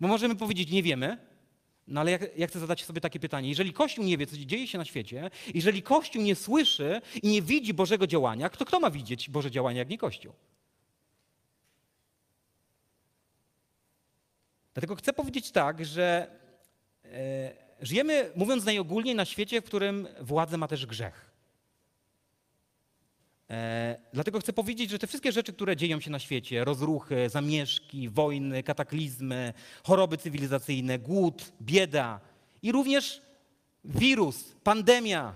Bo możemy powiedzieć, nie wiemy, no ale ja, ja, chcę zadać sobie takie pytanie. Jeżeli Kościół nie wie, co dzieje się na świecie, jeżeli Kościół nie słyszy i nie widzi Bożego działania, to kto ma widzieć Boże działania, jak nie Kościół? Dlatego chcę powiedzieć tak, że e, żyjemy, mówiąc najogólniej, na świecie, w którym władzę ma też grzech. E, dlatego chcę powiedzieć, że te wszystkie rzeczy, które dzieją się na świecie, rozruchy, zamieszki, wojny, kataklizmy, choroby cywilizacyjne, głód, bieda i również wirus, pandemia,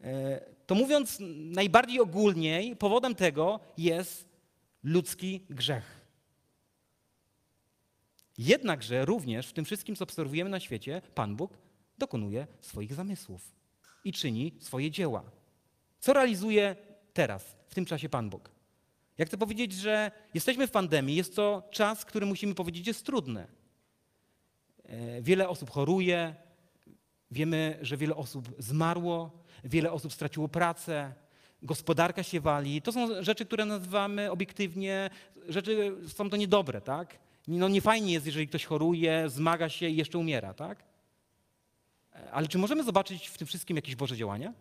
e, to mówiąc najbardziej ogólniej, powodem tego jest ludzki grzech. Jednakże również w tym wszystkim, co obserwujemy na świecie, Pan Bóg dokonuje swoich zamysłów i czyni swoje dzieła. Co realizuje teraz, w tym czasie Pan Bóg? Ja chcę powiedzieć, że jesteśmy w pandemii, jest to czas, który musimy powiedzieć jest trudny. e, wiele osób choruje, wiemy, że wiele osób zmarło, wiele osób straciło pracę, gospodarka się wali. To są rzeczy, które nazywamy obiektywnie, rzeczy są to niedobre, tak? No niefajnie jest, jeżeli ktoś choruje, zmaga się i jeszcze umiera, tak? Ale czy możemy zobaczyć w tym wszystkim jakieś Boże działanie?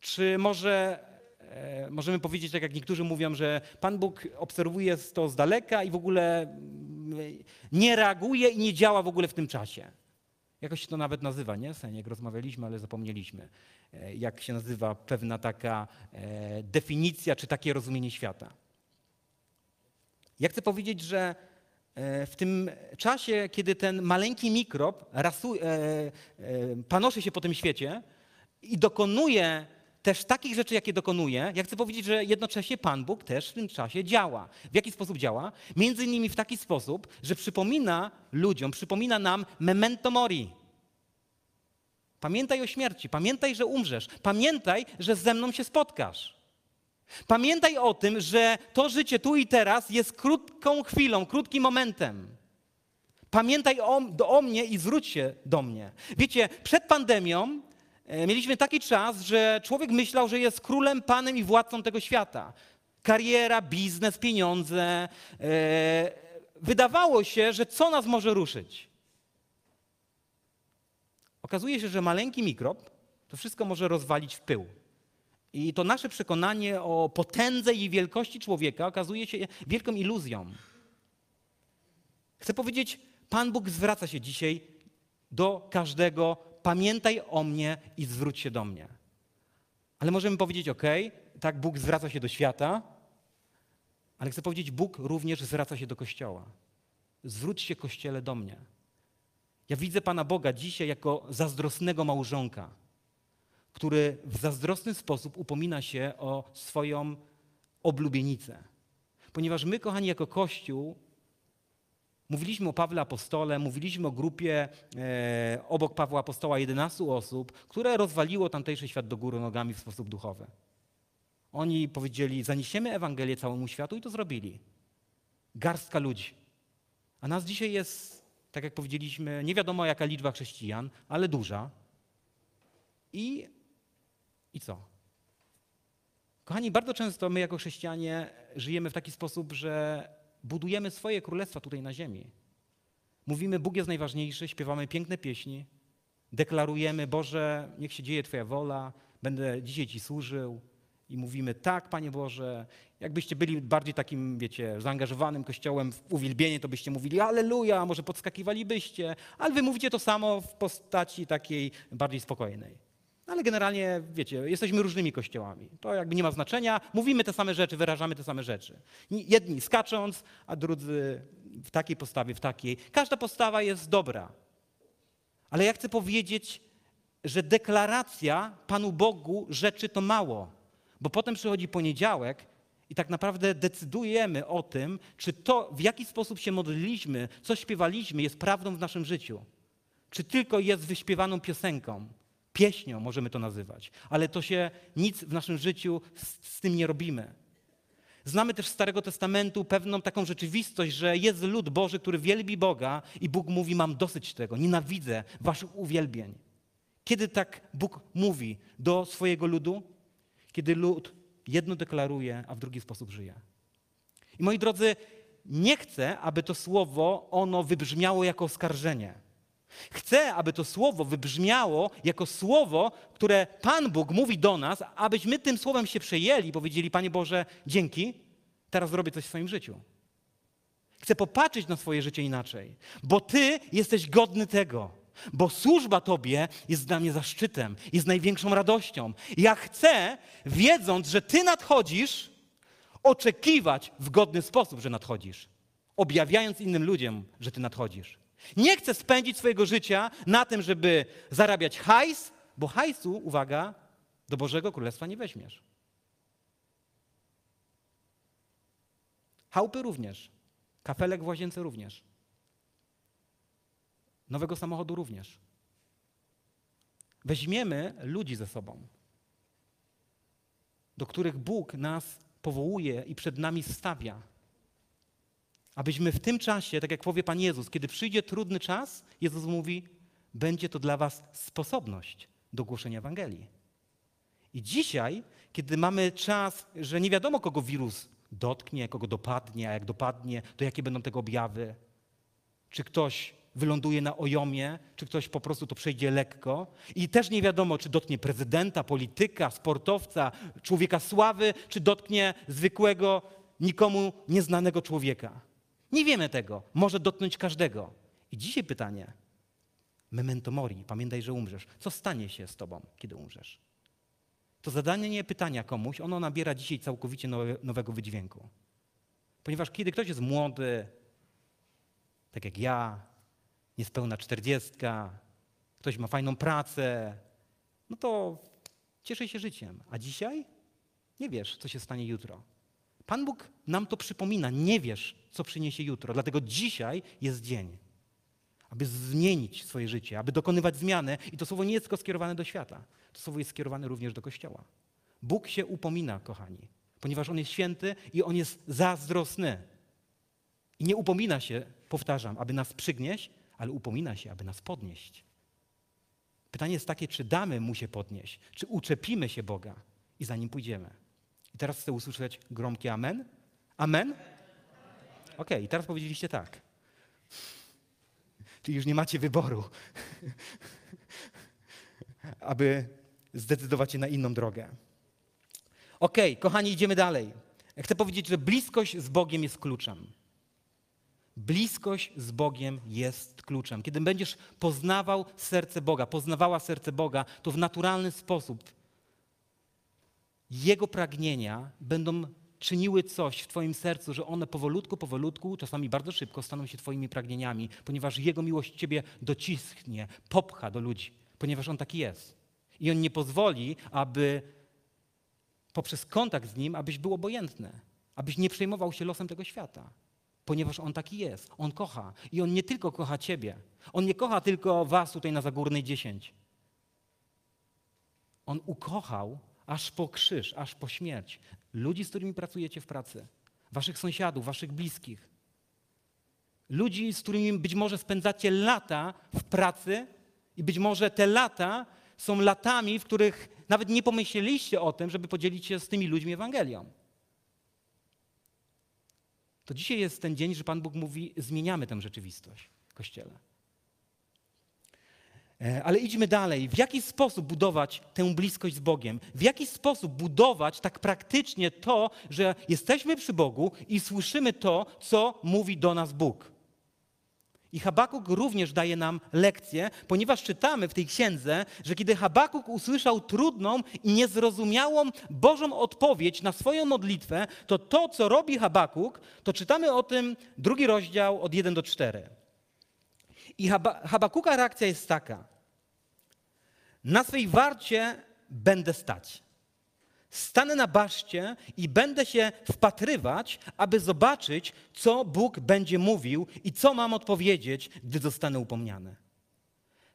Czy może e, możemy powiedzieć, tak jak niektórzy mówią, że Pan Bóg obserwuje to z daleka i w ogóle mm, nie reaguje i nie działa w ogóle w tym czasie? Jakoś się to nawet nazywa, nie? jak rozmawialiśmy, ale zapomnieliśmy, e, jak się nazywa pewna taka e, definicja czy takie rozumienie świata. Ja chcę powiedzieć, że w tym czasie, kiedy ten maleńki mikrob rasu, e, e, panoszy się po tym świecie i dokonuje też takich rzeczy, jakie dokonuje, ja chcę powiedzieć, że jednocześnie Pan Bóg też w tym czasie działa. W jaki sposób działa? Między innymi w taki sposób, że przypomina ludziom, przypomina nam memento mori. Pamiętaj o śmierci, pamiętaj, że umrzesz, pamiętaj, że ze mną się spotkasz. Pamiętaj o tym, że to życie tu i teraz jest krótką chwilą, krótkim momentem. Pamiętaj o, o mnie i zwróć się do mnie. Wiecie, przed pandemią mieliśmy taki czas, że człowiek myślał, że jest królem, panem i władcą tego świata. Kariera, biznes, pieniądze. E, wydawało się, że co nas może ruszyć? Okazuje się, że maleńki mikrob to wszystko może rozwalić w pył. I to nasze przekonanie o potędze i wielkości człowieka okazuje się wielką iluzją. Chcę powiedzieć, Pan Bóg zwraca się dzisiaj do każdego, pamiętaj o mnie i zwróć się do mnie. Ale możemy powiedzieć, ok, tak, Bóg zwraca się do świata, ale chcę powiedzieć, Bóg również zwraca się do Kościoła. Zwróć się, Kościele, do mnie. Ja widzę Pana Boga dzisiaj jako zazdrosnego małżonka który w zazdrosny sposób upomina się o swoją oblubienicę. Ponieważ my, kochani, jako Kościół, mówiliśmy o Pawle Apostole, mówiliśmy o grupie e, obok Pawła Apostoła 11 osób, które rozwaliło tamtejszy świat do góry nogami w sposób duchowy. Oni powiedzieli, zaniesiemy Ewangelię całemu światu i to zrobili. Garstka ludzi. A nas dzisiaj jest, tak jak powiedzieliśmy, nie wiadomo jaka liczba chrześcijan, ale duża. I i co? Kochani, bardzo często my jako chrześcijanie żyjemy w taki sposób, że budujemy swoje królestwa tutaj na ziemi. Mówimy, Bóg jest najważniejszy, śpiewamy piękne pieśni, deklarujemy, Boże, niech się dzieje Twoja wola, będę dzisiaj Ci służył. I mówimy, tak, Panie Boże. Jakbyście byli bardziej takim, wiecie, zaangażowanym kościołem w uwielbienie, to byście mówili, aleluja, może podskakiwalibyście, ale wy mówicie to samo w postaci takiej bardziej spokojnej. Ale generalnie, wiecie, jesteśmy różnymi kościołami. To jakby nie ma znaczenia. Mówimy te same rzeczy, wyrażamy te same rzeczy. Jedni skacząc, a drudzy w takiej postawie, w takiej. Każda postawa jest dobra. Ale ja chcę powiedzieć, że deklaracja Panu Bogu rzeczy to mało. Bo potem przychodzi poniedziałek i tak naprawdę decydujemy o tym, czy to, w jaki sposób się modliliśmy, co śpiewaliśmy, jest prawdą w naszym życiu. Czy tylko jest wyśpiewaną piosenką pieśnią możemy to nazywać, ale to się nic w naszym życiu z, z tym nie robimy. Znamy też z Starego Testamentu pewną taką rzeczywistość, że jest lud Boży, który wielbi Boga i Bóg mówi: Mam dosyć tego, nienawidzę waszych uwielbień. Kiedy tak Bóg mówi do swojego ludu? Kiedy lud jedno deklaruje, a w drugi sposób żyje. I moi drodzy, nie chcę, aby to słowo ono wybrzmiało jako oskarżenie. Chcę, aby to słowo wybrzmiało jako słowo, które Pan Bóg mówi do nas, abyśmy tym słowem się przejęli i powiedzieli: Panie Boże, dzięki, teraz zrobię coś w swoim życiu. Chcę popatrzeć na swoje życie inaczej, bo Ty jesteś godny tego, bo służba Tobie jest dla mnie zaszczytem, jest największą radością. Ja chcę, wiedząc, że Ty nadchodzisz, oczekiwać w godny sposób, że nadchodzisz, objawiając innym ludziom, że Ty nadchodzisz. Nie chcę spędzić swojego życia na tym, żeby zarabiać hajs, bo hajsu, uwaga, do Bożego Królestwa nie weźmiesz. Chałupy również. Kafelek w łazience również. Nowego samochodu również. Weźmiemy ludzi ze sobą, do których Bóg nas powołuje i przed nami stawia Abyśmy w tym czasie, tak jak powie Pan Jezus, kiedy przyjdzie trudny czas, Jezus mówi, będzie to dla was sposobność do głoszenia Ewangelii. I dzisiaj, kiedy mamy czas, że nie wiadomo, kogo wirus dotknie, kogo dopadnie, a jak dopadnie, to jakie będą tego objawy, czy ktoś wyląduje na ojomie, czy ktoś po prostu to przejdzie lekko. I też nie wiadomo, czy dotknie prezydenta, polityka, sportowca, człowieka sławy, czy dotknie zwykłego, nikomu nieznanego człowieka. Nie wiemy tego. Może dotknąć każdego. I dzisiaj pytanie. Memento mori, pamiętaj, że umrzesz. Co stanie się z tobą, kiedy umrzesz? To zadanie pytania komuś, ono nabiera dzisiaj całkowicie nowe, nowego wydźwięku. Ponieważ kiedy ktoś jest młody, tak jak ja, niespełna czterdziestka, ktoś ma fajną pracę, no to cieszy się życiem. A dzisiaj nie wiesz, co się stanie jutro. Pan Bóg nam to przypomina, nie wiesz, co przyniesie jutro. Dlatego dzisiaj jest dzień, aby zmienić swoje życie, aby dokonywać zmiany. I to słowo nie jest tylko skierowane do świata, to słowo jest skierowane również do Kościoła. Bóg się upomina, kochani, ponieważ On jest święty i On jest zazdrosny. I nie upomina się, powtarzam, aby nas przygnieść, ale upomina się, aby nas podnieść. Pytanie jest takie, czy damy Mu się podnieść, czy uczepimy się Boga i za Nim pójdziemy. I teraz chcę usłyszeć gromkie amen. Amen? Okay, i teraz powiedzieliście tak. Czyli już nie macie wyboru, <laughs> aby zdecydować się na inną drogę. Okay, kochani, idziemy dalej. Chcę powiedzieć, że bliskość z Bogiem jest kluczem. Bliskość z Bogiem jest kluczem. Kiedy będziesz poznawał serce Boga, poznawała serce Boga, to w naturalny sposób Jego pragnienia będą czyniły coś w Twoim sercu, że one powolutku, powolutku, czasami bardzo szybko staną się Twoimi pragnieniami, ponieważ Jego miłość Ciebie docisknie, popcha do ludzi, ponieważ On taki jest. I On nie pozwoli, aby poprzez kontakt z Nim, abyś był obojętny, abyś nie przejmował się losem tego świata ponieważ On taki jest. On kocha. I On nie tylko kocha Ciebie. On nie kocha tylko Was tutaj na Zagórnej 10. On ukochał aż po krzyż, aż po śmierć. Ludzi, z którymi pracujecie w pracy. Waszych sąsiadów, Waszych bliskich. Ludzi, z którymi być może spędzacie lata w pracy i być może te lata są latami, w których nawet nie pomyśleliście o tym, żeby podzielić się z tymi ludźmi Ewangelią to dzisiaj jest ten dzień, że Pan Bóg mówi: zmieniamy tę rzeczywistość kościele. E, ale idźmy dalej. W jaki sposób budować tę bliskość z Bogiem? W jaki sposób budować tak praktycznie to, że jesteśmy przy Bogu i słyszymy to, co mówi do nas Bóg? I Habakuk również daje nam lekcję, ponieważ czytamy w tej księdze, że kiedy Habakuk usłyszał trudną i niezrozumiałą Bożą odpowiedź na swoją modlitwę, to to, co robi Habakuk, to czytamy o tym drugi rozdział od 1 do 4. I Habakuka reakcja jest taka. Na swej warcie będę stać. Stanę na baszcie i będę się wpatrywać, aby zobaczyć, co Bóg będzie mówił i co mam odpowiedzieć, gdy zostanę upomniany.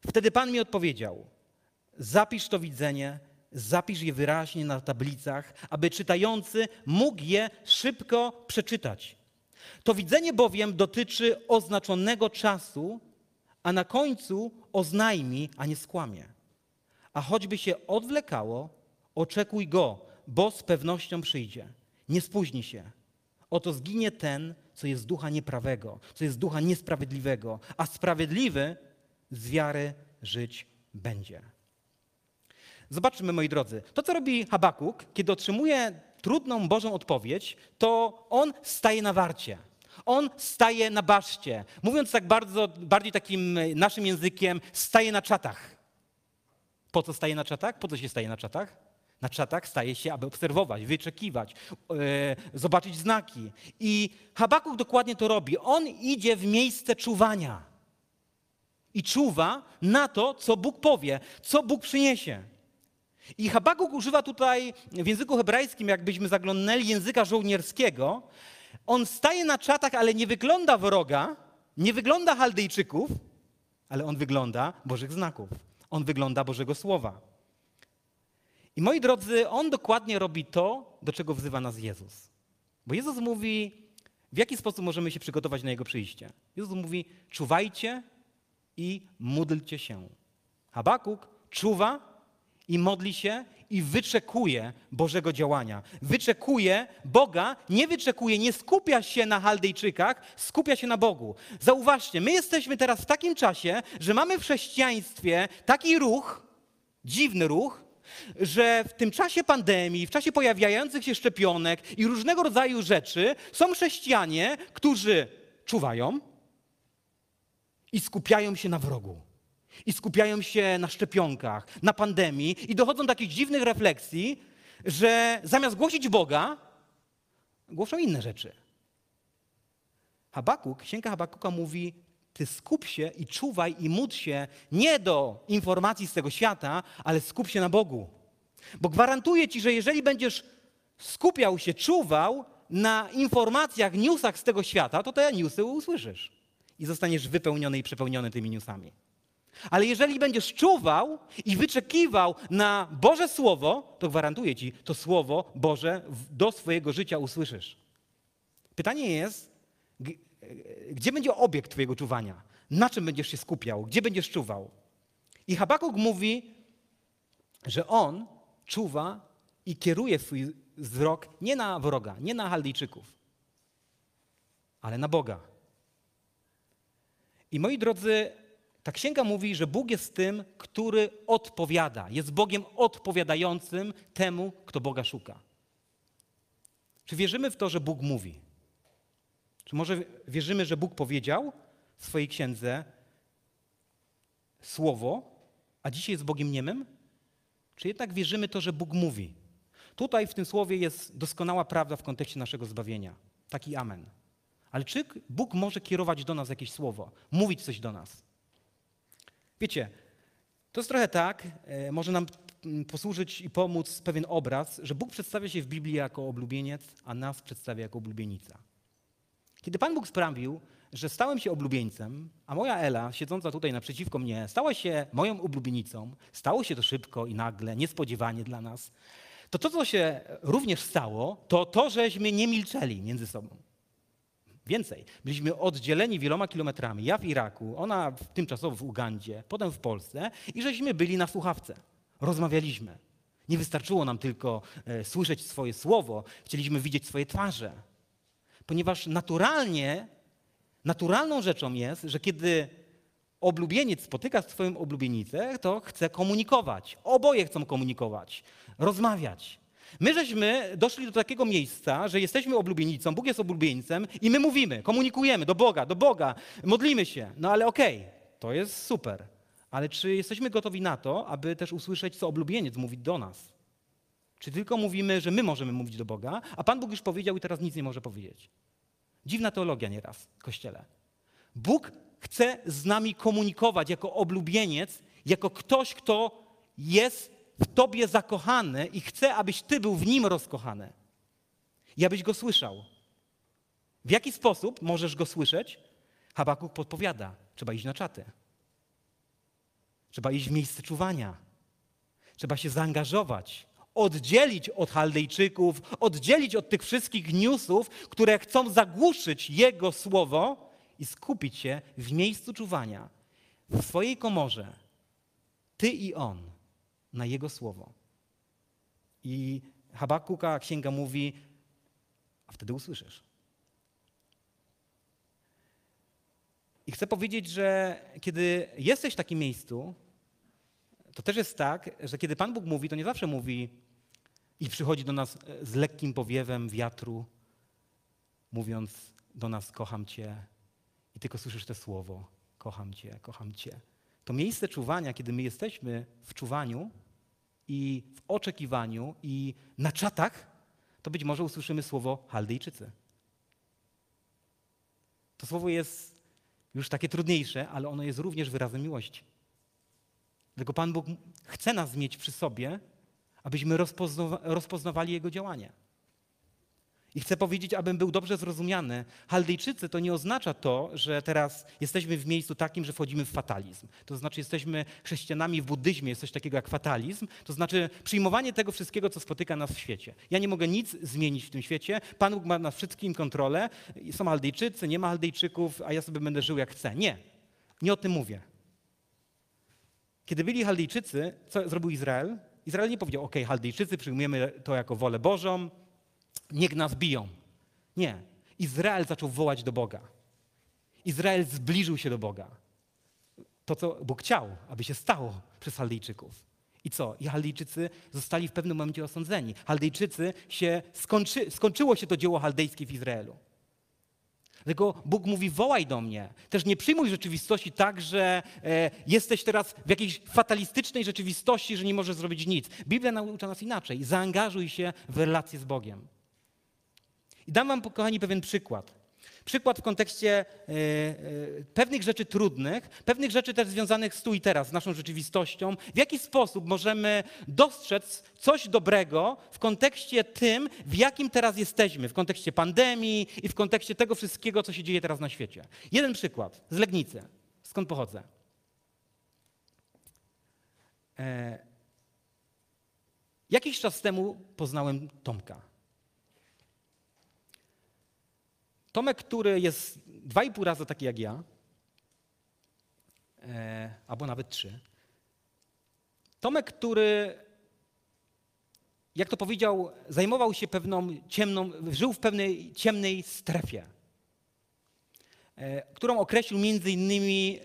Wtedy Pan mi odpowiedział: Zapisz to widzenie, zapisz je wyraźnie na tablicach, aby czytający mógł je szybko przeczytać. To widzenie bowiem dotyczy oznaczonego czasu, a na końcu oznajmi, a nie skłamie. A choćby się odwlekało, Oczekuj go, bo z pewnością przyjdzie. Nie spóźni się. Oto zginie ten, co jest ducha nieprawego, co jest ducha niesprawiedliwego, a sprawiedliwy z wiary żyć będzie. Zobaczmy, moi drodzy, to co robi Habakuk, kiedy otrzymuje trudną Bożą odpowiedź, to on staje na warcie. On staje na baszcie. Mówiąc tak bardzo, bardziej takim naszym językiem, staje na czatach. Po co staje na czatach? Po co się staje na czatach? Na czatach staje się, aby obserwować, wyczekiwać, yy, zobaczyć znaki. I Habakuk dokładnie to robi. On idzie w miejsce czuwania i czuwa na to, co Bóg powie, co Bóg przyniesie. I Habakuk używa tutaj w języku hebrajskim, jakbyśmy zaglądnęli języka żołnierskiego. On staje na czatach, ale nie wygląda wroga, nie wygląda Chaldejczyków, ale on wygląda Bożych znaków. On wygląda Bożego Słowa. I moi drodzy, on dokładnie robi to, do czego wzywa nas Jezus. Bo Jezus mówi: w jaki sposób możemy się przygotować na Jego przyjście? Jezus mówi, czuwajcie i módlcie się. Habakuk czuwa i modli się i wyczekuje Bożego działania. Wyczekuje Boga, nie wyczekuje, nie skupia się na Chaldejczykach, skupia się na Bogu. Zauważcie, my jesteśmy teraz w takim czasie, że mamy w chrześcijaństwie taki ruch, dziwny ruch, że w tym czasie pandemii, w czasie pojawiających się szczepionek i różnego rodzaju rzeczy są chrześcijanie, którzy czuwają i skupiają się na wrogu. I skupiają się na szczepionkach, na pandemii i dochodzą do takich dziwnych refleksji, że zamiast głosić Boga, głoszą inne rzeczy. Habakuk, księga Habakuka mówi, ty skup się i czuwaj i módl się nie do informacji z tego świata, ale skup się na Bogu. Bo gwarantuję ci, że jeżeli będziesz skupiał się, czuwał na informacjach, newsach z tego świata, to te newsy usłyszysz i zostaniesz wypełniony i przepełniony tymi newsami. Ale jeżeli będziesz czuwał i wyczekiwał na Boże Słowo, to gwarantuję ci, to Słowo Boże do swojego życia usłyszysz. Pytanie jest, gdzie będzie obiekt Twojego czuwania? Na czym będziesz się skupiał? Gdzie będziesz czuwał? I Habakuk mówi, że on czuwa i kieruje swój wzrok nie na wroga, nie na Chaldejczyków, ale na Boga. I moi drodzy, ta księga mówi, że Bóg jest tym, który odpowiada. Jest Bogiem odpowiadającym temu, kto Boga szuka. Czy wierzymy w to, że Bóg mówi? Czy może wierzymy, że Bóg powiedział w swojej księdze słowo, a dzisiaj jest Bogiem niemym? Czy jednak wierzymy to, że Bóg mówi? Tutaj w tym słowie jest doskonała prawda w kontekście naszego zbawienia. Taki amen. Ale czy Bóg może kierować do nas jakieś słowo, mówić coś do nas? Wiecie, to jest trochę tak, e, może nam mm, posłużyć i pomóc pewien obraz, że Bóg przedstawia się w Biblii jako oblubieniec, a nas przedstawia jako oblubienica. Kiedy Pan Bóg sprawił, że stałem się oblubieńcem, a moja Ela, siedząca tutaj naprzeciwko mnie, stała się moją oblubienicą, stało się to szybko i nagle, niespodziewanie dla nas, to to, co się również stało, to to, żeśmy nie milczeli między sobą. Więcej, byliśmy oddzieleni wieloma kilometrami. Ja w Iraku, ona tymczasowo w Ugandzie, potem w Polsce i żeśmy byli na słuchawce. Rozmawialiśmy. Nie wystarczyło nam tylko e, słyszeć swoje słowo, chcieliśmy widzieć swoje twarze. Ponieważ naturalnie, naturalną rzeczą jest, że kiedy oblubieniec spotyka swoją oblubienicę, to chce komunikować. Oboje chcą komunikować, rozmawiać. My żeśmy doszli do takiego miejsca, że jesteśmy oblubienicą, Bóg jest oblubieńcem i my mówimy, komunikujemy do Boga, do Boga, modlimy się. No ale okej, okay, to jest super. Ale czy jesteśmy gotowi na to, aby też usłyszeć, co oblubieniec mówi do nas? Czy tylko mówimy, że my możemy mówić do Boga, a Pan Bóg już powiedział i teraz nic nie może powiedzieć? Dziwna teologia nieraz w Kościele. Bóg chce z nami komunikować jako oblubieniec, jako ktoś, kto jest w Tobie zakochany i chce, abyś Ty był w Nim rozkochany. I abyś Go słyszał. W jaki sposób możesz Go słyszeć? Habakuk podpowiada. Trzeba iść na czaty. Trzeba iść w miejsce czuwania. Trzeba się zaangażować. Oddzielić od Chaldejczyków, oddzielić od tych wszystkich newsów, które chcą zagłuszyć Jego słowo i skupić się w miejscu czuwania, w swojej komorze. Ty i On na Jego słowo. I Habakuka księga mówi, a wtedy usłyszysz. I chcę powiedzieć, że kiedy jesteś w takim miejscu, to też jest tak, że kiedy Pan Bóg mówi, to nie zawsze mówi i przychodzi do nas z lekkim powiewem wiatru, mówiąc do nas: Kocham Cię, i tylko słyszysz to słowo: Kocham Cię, kocham Cię. To miejsce czuwania, kiedy my jesteśmy w czuwaniu, i w oczekiwaniu i na czatach, to być może usłyszymy słowo Chaldejczycy. To słowo jest już takie trudniejsze, ale ono jest również wyrazem miłości. Dlatego Pan Bóg chce nas mieć przy sobie, abyśmy rozpoznawali Jego działanie. I chcę powiedzieć, abym był dobrze zrozumiany. Chaldejczycy to nie oznacza to, że teraz jesteśmy w miejscu takim, że wchodzimy w fatalizm. To znaczy, jesteśmy chrześcijanami w buddyzmie, jest coś takiego jak fatalizm. To znaczy, przyjmowanie tego wszystkiego, co spotyka nas w świecie. Ja nie mogę nic zmienić w tym świecie. Pan Bóg ma nad wszystkim kontrolę. Są Chaldejczycy, nie ma Chaldejczyków, a ja sobie będę żył jak chcę. Nie. Nie o tym mówię. Kiedy byli Chaldejczycy, co zrobił Izrael? Izrael nie powiedział, ok, Chaldejczycy, przyjmujemy to jako wolę Bożą, niech nas biją. Nie. Izrael zaczął wołać do Boga. Izrael zbliżył się do Boga. To, co Bóg chciał, aby się stało przez Chaldejczyków. I co? I Chaldejczycy zostali w pewnym momencie osądzeni. Chaldejczycy się skończy, skończyło się to dzieło chaldejskie w Izraelu. Dlatego Bóg mówi: wołaj do mnie. Też nie przyjmuj rzeczywistości tak, że e, jesteś teraz w jakiejś fatalistycznej rzeczywistości, że nie możesz zrobić nic. Biblia naucza nas inaczej. Zaangażuj się w relację z Bogiem. I dam wam, kochani, pewien przykład. Przykład w kontekście e, e, pewnych rzeczy trudnych, pewnych rzeczy też związanych z tu i teraz, z naszą rzeczywistością. W jaki sposób możemy dostrzec coś dobrego w kontekście tym, w jakim teraz jesteśmy, w kontekście pandemii i w kontekście tego wszystkiego, co się dzieje teraz na świecie. Jeden przykład z Legnicy, skąd pochodzę. E, jakiś czas temu poznałem Tomka. Tomek, który jest dwa i pół razy taki jak ja, e, albo nawet trzy. Tomek, który, jak to powiedział, zajmował się pewną ciemną, żył w pewnej ciemnej strefie, e, którą określił między innymi, e,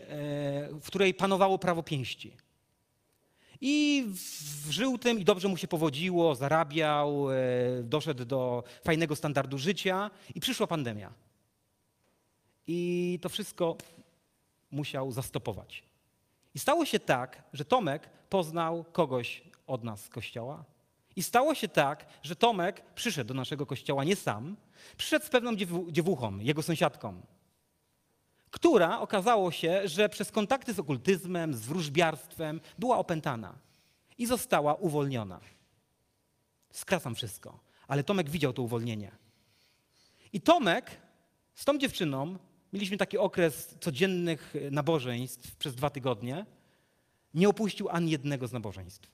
w której panowało prawo pięści. I żył tym i dobrze mu się powodziło, zarabiał, e, doszedł do fajnego standardu życia i przyszła pandemia. I to wszystko musiał zastopować. I stało się tak, że Tomek poznał kogoś od nas z kościoła. I stało się tak, że Tomek przyszedł do naszego kościoła nie sam, przyszedł z pewną dziewuchą, jego sąsiadką, która okazało się, że przez kontakty z okultyzmem, z wróżbiarstwem była opętana i została uwolniona. Skracam wszystko, ale Tomek widział to uwolnienie. I Tomek z tą dziewczyną mieliśmy taki okres codziennych nabożeństw przez dwa tygodnie. Nie opuścił ani jednego z nabożeństw.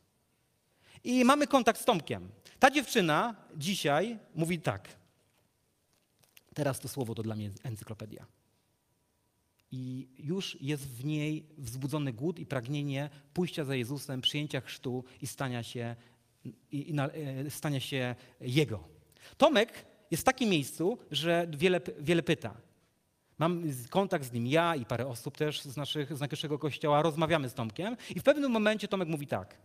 I mamy kontakt z Tomkiem. Ta dziewczyna dzisiaj mówi tak. Teraz to słowo to dla mnie encyklopedia i już jest w niej wzbudzony głód i pragnienie pójścia za Jezusem, przyjęcia chrztu i stania się, i, i, e, stania się Jego. Tomek jest w takim miejscu, że wiele, wiele pyta. Mam kontakt z nim ja i parę osób też z, naszych, z naszego kościoła, rozmawiamy z Tomkiem i w pewnym momencie Tomek mówi tak.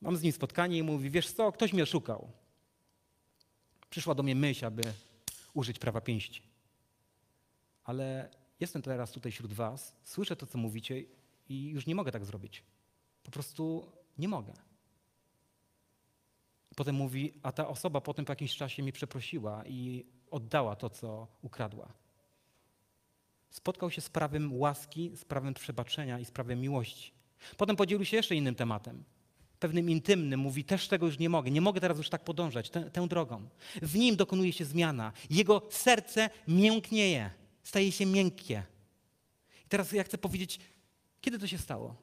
Mam z nim spotkanie i mówi, wiesz co, ktoś mnie oszukał. Przyszła do mnie myśl, aby użyć prawa pięści. Ale jestem teraz tutaj wśród was, słyszę to, co mówicie i już nie mogę tak zrobić. Po prostu nie mogę. Potem mówi, a ta osoba potem po jakimś czasie mi przeprosiła i oddała to, co ukradła. Spotkał się z prawem łaski, z prawem przebaczenia i z prawem miłości. Potem podzielił się jeszcze innym tematem, pewnym intymnym. Mówi, też tego już nie mogę, nie mogę teraz już tak podążać tę, tę drogą. W nim dokonuje się zmiana. Jego serce mięknieje staje się miękkie. I teraz ja chcę powiedzieć, kiedy to się stało?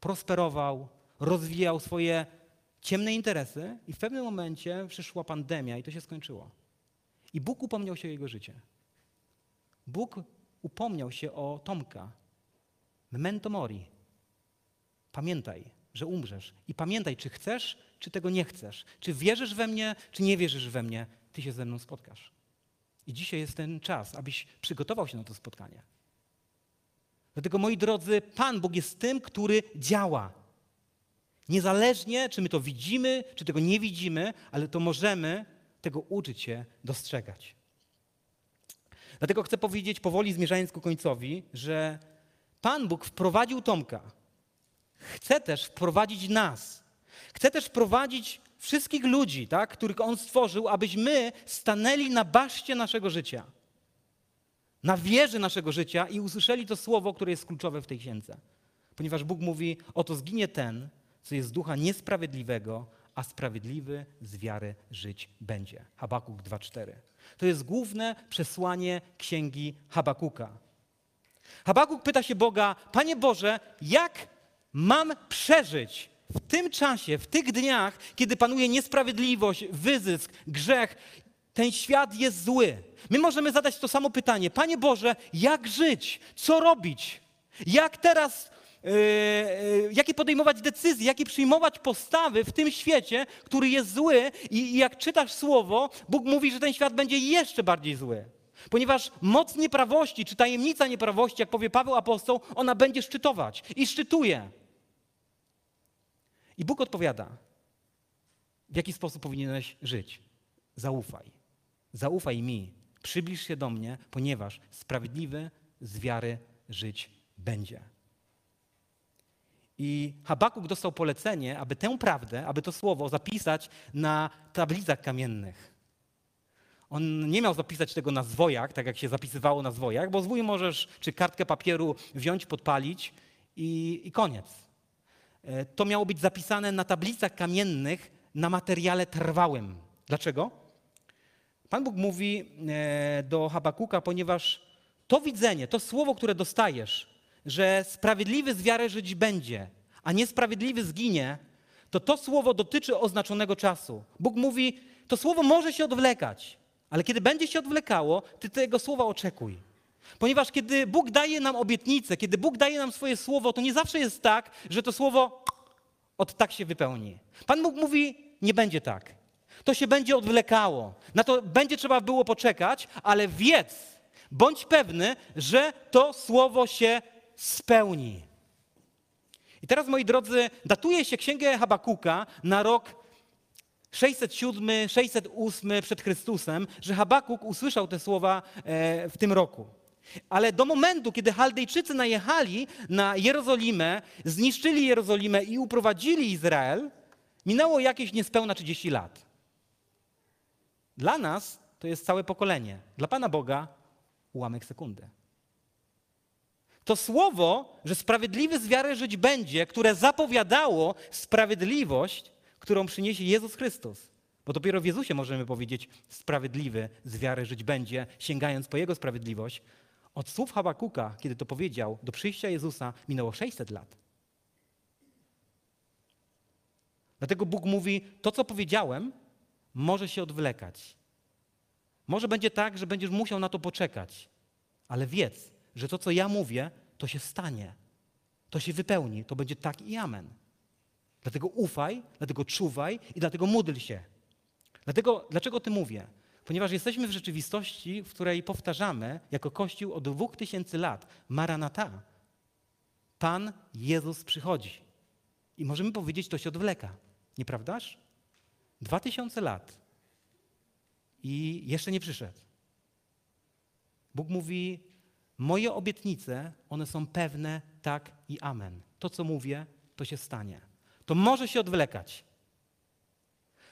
Prosperował, rozwijał swoje ciemne interesy i w pewnym momencie przyszła pandemia i to się skończyło. I Bóg upomniał się o jego życie. Bóg upomniał się o Tomka. Memento mori. Pamiętaj, że umrzesz. I pamiętaj, czy chcesz, czy tego nie chcesz. Czy wierzysz we mnie, czy nie wierzysz we mnie. Ty się ze mną spotkasz. I dzisiaj jest ten czas, abyś przygotował się na to spotkanie. Dlatego, moi drodzy, Pan Bóg jest tym, który działa. Niezależnie, czy my to widzimy, czy tego nie widzimy, ale to możemy tego uczyć się dostrzegać. Dlatego chcę powiedzieć powoli, zmierzając ku końcowi, że Pan Bóg wprowadził Tomka. Chce też wprowadzić nas. Chce też wprowadzić wszystkich ludzi, tak, których On stworzył, abyśmy stanęli na baszcie naszego życia, na wieży naszego życia i usłyszeli to słowo, które jest kluczowe w tej księdze. Ponieważ Bóg mówi, oto zginie ten, co jest ducha niesprawiedliwego, a sprawiedliwy z wiary żyć będzie. Habakuk 2:4. To jest główne przesłanie księgi Habakuka. Habakuk pyta się Boga: Panie Boże, jak mam przeżyć w tym czasie, w tych dniach, kiedy panuje niesprawiedliwość, wyzysk, grzech? Ten świat jest zły. My możemy zadać to samo pytanie: Panie Boże, jak żyć? Co robić? Jak teraz Yy, jakie podejmować decyzje, jakie przyjmować postawy w tym świecie, który jest zły i, i jak czytasz słowo, Bóg mówi, że ten świat będzie jeszcze bardziej zły. Ponieważ moc nieprawości, czy tajemnica nieprawości, jak powie Paweł apostoł, ona będzie szczytować i szczytuje. I Bóg odpowiada, w jaki sposób powinieneś żyć. Zaufaj. Zaufaj mi. Przybliż się do mnie, ponieważ sprawiedliwy z wiary żyć będzie. I Habakuk dostał polecenie, aby tę prawdę, aby to słowo zapisać na tablicach kamiennych. On nie miał zapisać tego na zwojach, tak jak się zapisywało na zwojach, bo zwój możesz, czy kartkę papieru wziąć, podpalić i, i koniec. E, to miało być zapisane na tablicach kamiennych na materiale trwałym. Dlaczego? Pan Bóg mówi e, do Habakuka, ponieważ to widzenie, to słowo, które dostajesz, że sprawiedliwy z wiary żyć będzie, a niesprawiedliwy zginie, to to słowo dotyczy oznaczonego czasu. Bóg mówi, to słowo może się odwlekać, ale kiedy będzie się odwlekało, ty tego słowa oczekuj. Ponieważ kiedy Bóg daje nam obietnicę, kiedy Bóg daje nam swoje słowo, to nie zawsze jest tak, że to słowo od tak się wypełni. Pan Bóg mówi, nie będzie tak. To się będzie odwlekało. Na to będzie trzeba było poczekać, ale wiedz, bądź pewny, że to słowo się spełni. I teraz, moi drodzy, datuje się Księgę Habakuka na rok 607, 608 przed Chrystusem, że Habakuk usłyszał te słowa e, w tym roku. Ale do momentu, kiedy Chaldejczycy najechali na Jerozolimę, zniszczyli Jerozolimę i uprowadzili Izrael, minęło jakieś niespełna 30 lat. Dla nas to jest całe pokolenie. Dla Pana Boga ułamek sekundy. To słowo, że sprawiedliwy z wiary żyć będzie, które zapowiadało sprawiedliwość, którą przyniesie Jezus Chrystus. Bo dopiero w Jezusie możemy powiedzieć, sprawiedliwy z wiary żyć będzie, sięgając po Jego sprawiedliwość. Od słów Habakuka, kiedy to powiedział, do przyjścia Jezusa minęło 600 lat. Dlatego Bóg mówi, to co powiedziałem, może się odwlekać. Może będzie tak, że będziesz musiał na to poczekać, ale wiedz, że to, co ja mówię, to się stanie. To się wypełni. To będzie tak i amen. Dlatego ufaj, dlatego czuwaj i dlatego módl się. Dlatego, dlaczego o tym mówię? Ponieważ jesteśmy w rzeczywistości, w której powtarzamy jako Kościół od dwóch tysięcy lat Maranata. Pan Jezus przychodzi. I możemy powiedzieć, to się odwleka. Nieprawdaż? Dwa tysiące lat. I jeszcze nie przyszedł. Bóg mówi, Moje obietnice, one są pewne tak i amen. To, co mówię, to się stanie. To może się odwlekać.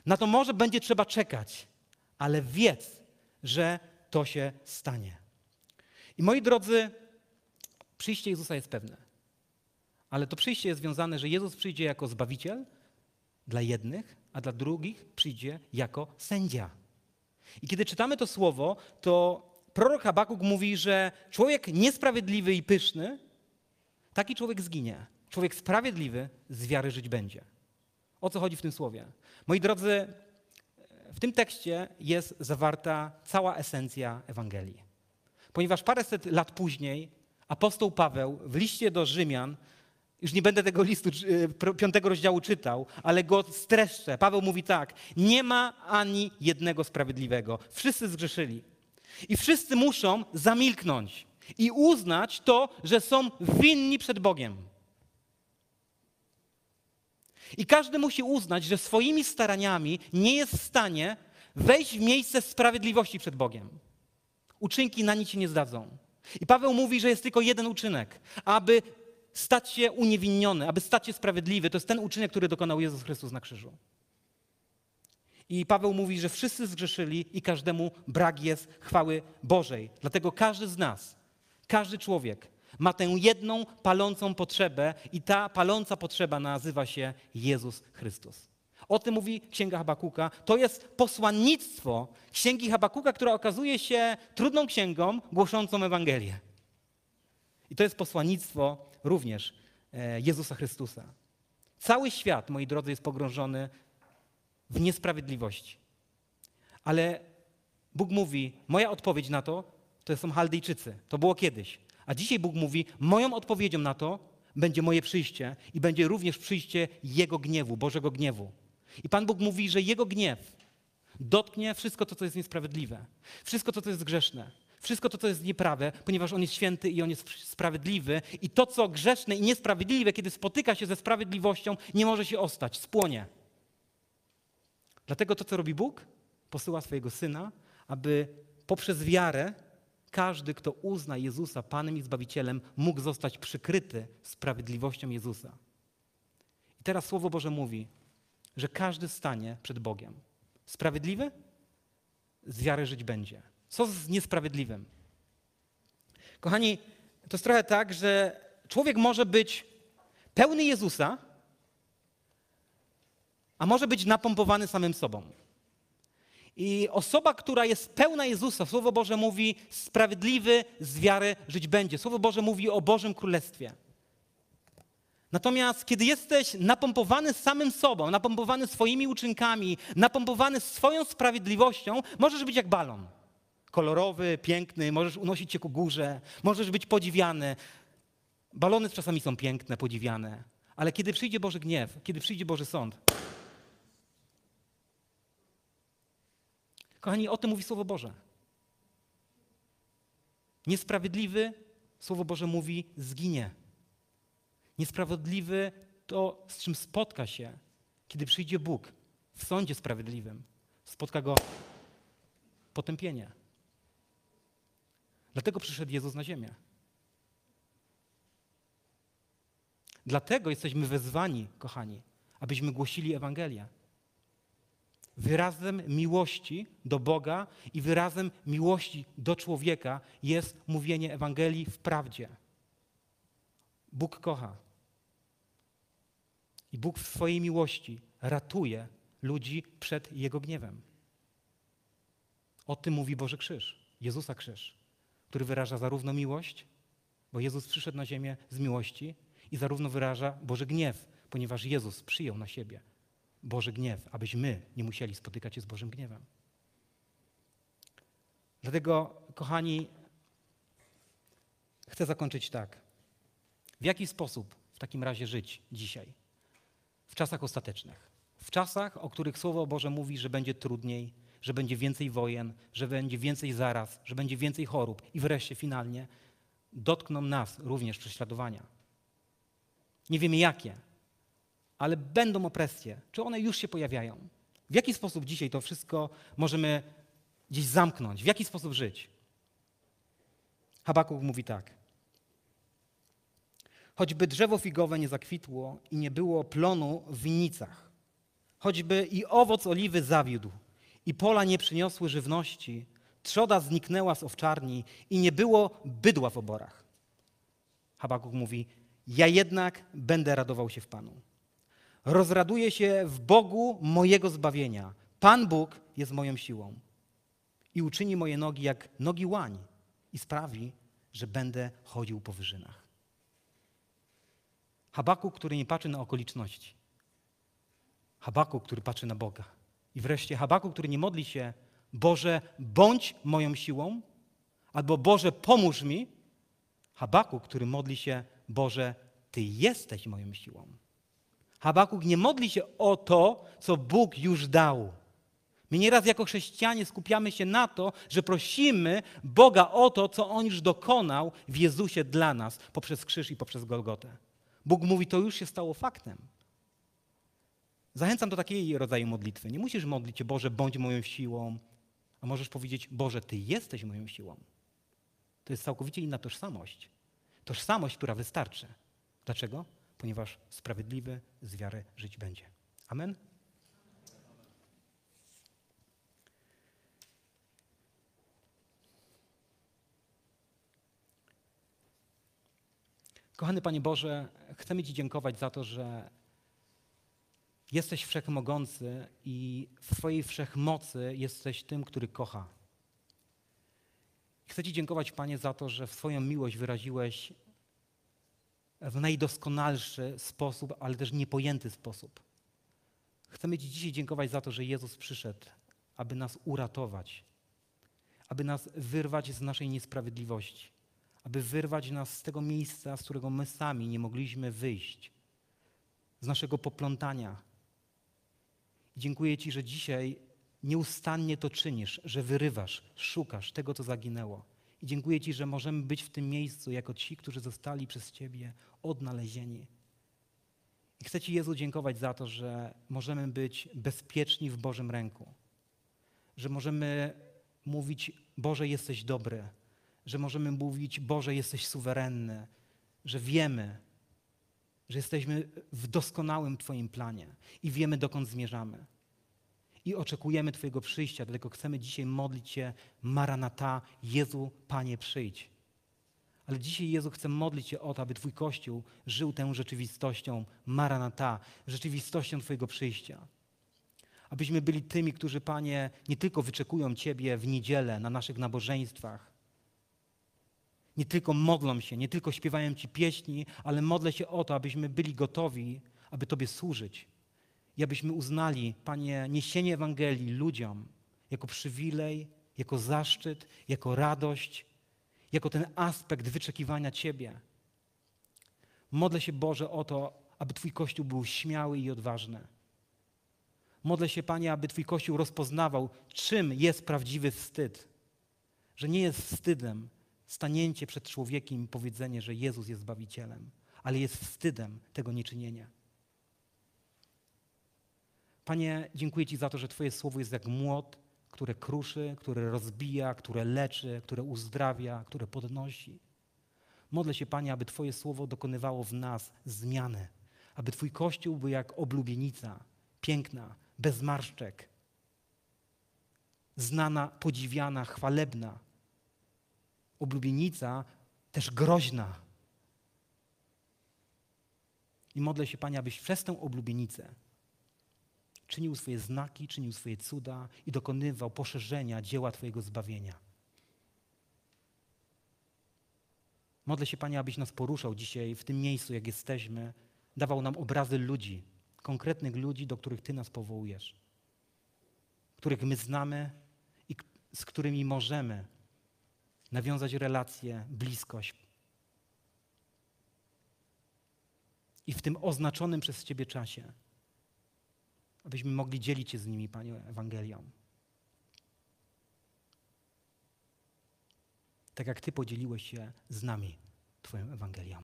Na to może będzie trzeba czekać, ale wiedz, że to się stanie. I moi drodzy, przyjście Jezusa jest pewne. Ale to przyjście jest związane, że Jezus przyjdzie jako zbawiciel dla jednych, a dla drugich przyjdzie jako sędzia. I kiedy czytamy to słowo, to prorok Habakuk mówi, że człowiek niesprawiedliwy i pyszny, taki człowiek zginie. Człowiek sprawiedliwy z wiary żyć będzie. O co chodzi w tym słowie? Moi drodzy, w tym tekście jest zawarta cała esencja Ewangelii. Ponieważ paręset lat później apostoł Paweł w liście do Rzymian, już nie będę tego listu e, piątego rozdziału czytał, ale go streszczę. Paweł mówi tak: Nie ma ani jednego sprawiedliwego. Wszyscy zgrzeszyli. I wszyscy muszą zamilknąć i uznać to, że są winni przed Bogiem. I każdy musi uznać, że swoimi staraniami nie jest w stanie wejść w miejsce sprawiedliwości przed Bogiem. Uczynki na nic się nie zdadzą. I Paweł mówi, że jest tylko jeden uczynek, aby stać się uniewinniony, aby stać się sprawiedliwy. To jest ten uczynek, który dokonał Jezus Chrystus na krzyżu. I Paweł mówi, że wszyscy zgrzeszyli i każdemu brak jest chwały Bożej. Dlatego każdy z nas, każdy człowiek ma tę jedną palącą potrzebę i ta paląca potrzeba nazywa się Jezus Chrystus. O tym mówi Księga Habakuka. To jest posłannictwo Księgi Habakuka, która okazuje się trudną księgą głoszącą Ewangelię. I to jest posłannictwo również e, Jezusa Chrystusa. Cały świat, moi drodzy, jest pogrążony w niesprawiedliwości. Ale Bóg mówi, moja odpowiedź na to to są Chaldejczycy. To było kiedyś. A dzisiaj Bóg mówi, moją odpowiedzią na to będzie moje przyjście i będzie również przyjście Jego gniewu, Bożego gniewu. I Pan Bóg mówi, że Jego gniew dotknie wszystko to, co jest niesprawiedliwe, wszystko to, co jest grzeszne, wszystko to, co jest nieprawe, ponieważ On jest święty i On jest sprawiedliwy. I to, co grzeszne i niesprawiedliwe, kiedy spotyka się ze sprawiedliwością, nie może się ostać, spłonie. Dlatego to, co robi Bóg, posyła swojego Syna, aby poprzez wiarę każdy, kto uzna Jezusa Panem i Zbawicielem, mógł zostać przykryty sprawiedliwością Jezusa. I teraz Słowo Boże mówi, że każdy stanie przed Bogiem. Sprawiedliwy? Z wiary żyć będzie. Co z niesprawiedliwym? Kochani, to jest trochę tak, że człowiek może być pełny Jezusa, a może być napompowany samym sobą. I osoba, która jest pełna Jezusa, Słowo Boże mówi, sprawiedliwy z wiary żyć będzie. Słowo Boże mówi o Bożym Królestwie. Natomiast kiedy jesteś napompowany samym sobą, napompowany swoimi uczynkami, napompowany swoją sprawiedliwością, możesz być jak balon. Kolorowy, piękny, możesz unosić się ku górze, możesz być podziwiany. Balony czasami są piękne, podziwiane, ale kiedy przyjdzie Boży gniew, kiedy przyjdzie Boży sąd, Kochani, o tym mówi Słowo Boże. Niesprawiedliwy, Słowo Boże mówi, zginie. Niesprawiedliwy to, z czym spotka się, kiedy przyjdzie Bóg w sądzie sprawiedliwym. Spotka go potępienie. Dlatego przyszedł Jezus na ziemię. Dlatego jesteśmy wezwani, kochani, abyśmy głosili Ewangelię wyrazem miłości do Boga i wyrazem miłości do człowieka jest mówienie Ewangelii w prawdzie. Bóg kocha. I Bóg w swojej miłości ratuje ludzi przed Jego gniewem. O tym mówi Boży Krzyż, Jezusa Krzyż, który wyraża zarówno miłość, bo Jezus przyszedł na ziemię z miłości, i zarówno wyraża Boży gniew, ponieważ Jezus przyjął na siebie Boży gniew, abyśmy nie musieli spotykać się z Bożym gniewem. Dlatego, kochani, chcę zakończyć tak. W jaki sposób w takim razie żyć dzisiaj? W czasach ostatecznych. W czasach, o których Słowo Boże mówi, że będzie trudniej, że będzie więcej wojen, że będzie więcej zaraz, że będzie więcej chorób i wreszcie finalnie dotkną nas również prześladowania. Nie wiemy jakie, ale będą opresje. Czy one już się pojawiają? W jaki sposób dzisiaj to wszystko możemy gdzieś zamknąć? W jaki sposób żyć? Habakuk mówi tak. Choćby drzewo figowe nie zakwitło i nie było plonu w winnicach, choćby i owoc oliwy zawiódł i pola nie przyniosły żywności, trzoda zniknęła z owczarni i nie było bydła w oborach. Habakuk mówi, ja jednak będę radował się w Panu. Rozraduję się w Bogu mojego zbawienia. Pan Bóg jest moją siłą i uczyni moje nogi jak nogi łań i sprawi, że będę chodził po wyżynach. Habaku, który nie patrzy na okoliczności. Habaku, który patrzy na Boga. I wreszcie Habaku, który nie modli się, Boże, bądź moją siłą, albo Boże, pomóż mi. Habaku, który modli się, Boże, Ty jesteś moją siłą. Habakuk nie modli się o to, co Bóg już dał. My nieraz jako chrześcijanie skupiamy się na to, że prosimy Boga o to, co On już dokonał w Jezusie dla nas poprzez krzyż i poprzez Golgotę. Bóg mówi, to już się stało faktem. Zachęcam do takiej rodzaju modlitwy. Nie musisz modlić się, Boże, bądź moją siłą, a możesz powiedzieć, Boże, Ty jesteś moją siłą. To jest całkowicie inna tożsamość. Tożsamość, która wystarczy. Dlaczego? Ponieważ sprawiedliwy z wiary żyć będzie. Amen? Kochany Panie Boże, chcemy Ci dziękować za to, że Jesteś wszechmogący i w swojej wszechmocy jesteś tym, który kocha. Chcę Ci dziękować, Panie, za to, że w swoją miłość wyraziłeś w najdoskonalszy sposób, ale też niepojęty sposób. Chcemy Ci dzisiaj dziękować za to, że Jezus przyszedł, aby nas uratować, aby nas wyrwać z naszej niesprawiedliwości, aby wyrwać nas z tego miejsca, z którego my sami nie mogliśmy wyjść, z naszego poplątania. Dziękuję Ci, że dzisiaj nieustannie to czynisz, że wyrywasz, szukasz tego, co zaginęło. I dziękuję Ci, że możemy być w tym miejscu jako ci, którzy zostali przez Ciebie odnalezieni. I chcę Ci, Jezu, dziękować za to, że możemy być bezpieczni w Bożym ręku. Że możemy mówić, Boże, jesteś dobry. Że możemy mówić, Boże, jesteś suwerenny. Że wiemy, że jesteśmy w doskonałym Twoim planie i wiemy, dokąd zmierzamy. I oczekujemy Twojego przyjścia, dlatego chcemy dzisiaj modlić się Maranata, Jezu, Panie, przyjdź. Ale dzisiaj, Jezu, chcę modlić się o to, aby Twój Kościół żył tą rzeczywistością Maranata, rzeczywistością Twojego przyjścia. Abyśmy byli tymi, którzy, Panie, nie tylko wyczekują Ciebie w niedzielę na naszych nabożeństwach, nie tylko modlą się, nie tylko śpiewają Ci pieśni, ale modlę się o to, abyśmy byli gotowi, aby Tobie służyć. I abyśmy uznali, Panie, niesienie Ewangelii ludziom jako przywilej, jako zaszczyt, jako radość, jako ten aspekt wyczekiwania Ciebie. Modlę się, Boże, o to, aby Twój Kościół był śmiały i odważny. Modlę się, Panie, aby Twój Kościół rozpoznawał, czym jest prawdziwy wstyd. Że nie jest wstydem stanięcie przed człowiekiem i powiedzenie, że Jezus jest Zbawicielem, ale jest wstydem tego nieczynienia. Panie, dziękuję Ci za to, że Twoje słowo jest jak młot, które kruszy, które rozbija, które leczy, które uzdrawia, które podnosi. Modlę się, Panie, aby Twoje słowo dokonywało w nas zmiany, aby Twój Kościół był jak oblubienica, piękna, bez marszczek, znana, podziwiana, chwalebna. Oblubienica też groźna. I modlę się, Panie, abyś przez tę oblubienicę czynił swoje znaki, czynił swoje cuda i dokonywał poszerzenia dzieła Twojego zbawienia. Modlę się, Panie, abyś nas poruszał dzisiaj w tym miejscu, jak jesteśmy, dawał nam obrazy ludzi, konkretnych ludzi, do których Ty nas powołujesz, których my znamy i z którymi możemy nawiązać relacje, bliskość. I w tym oznaczonym przez Ciebie czasie abyśmy mogli dzielić się z nimi, Panie, Ewangelią. Tak jak Ty podzieliłeś się z nami Twoją Ewangelią.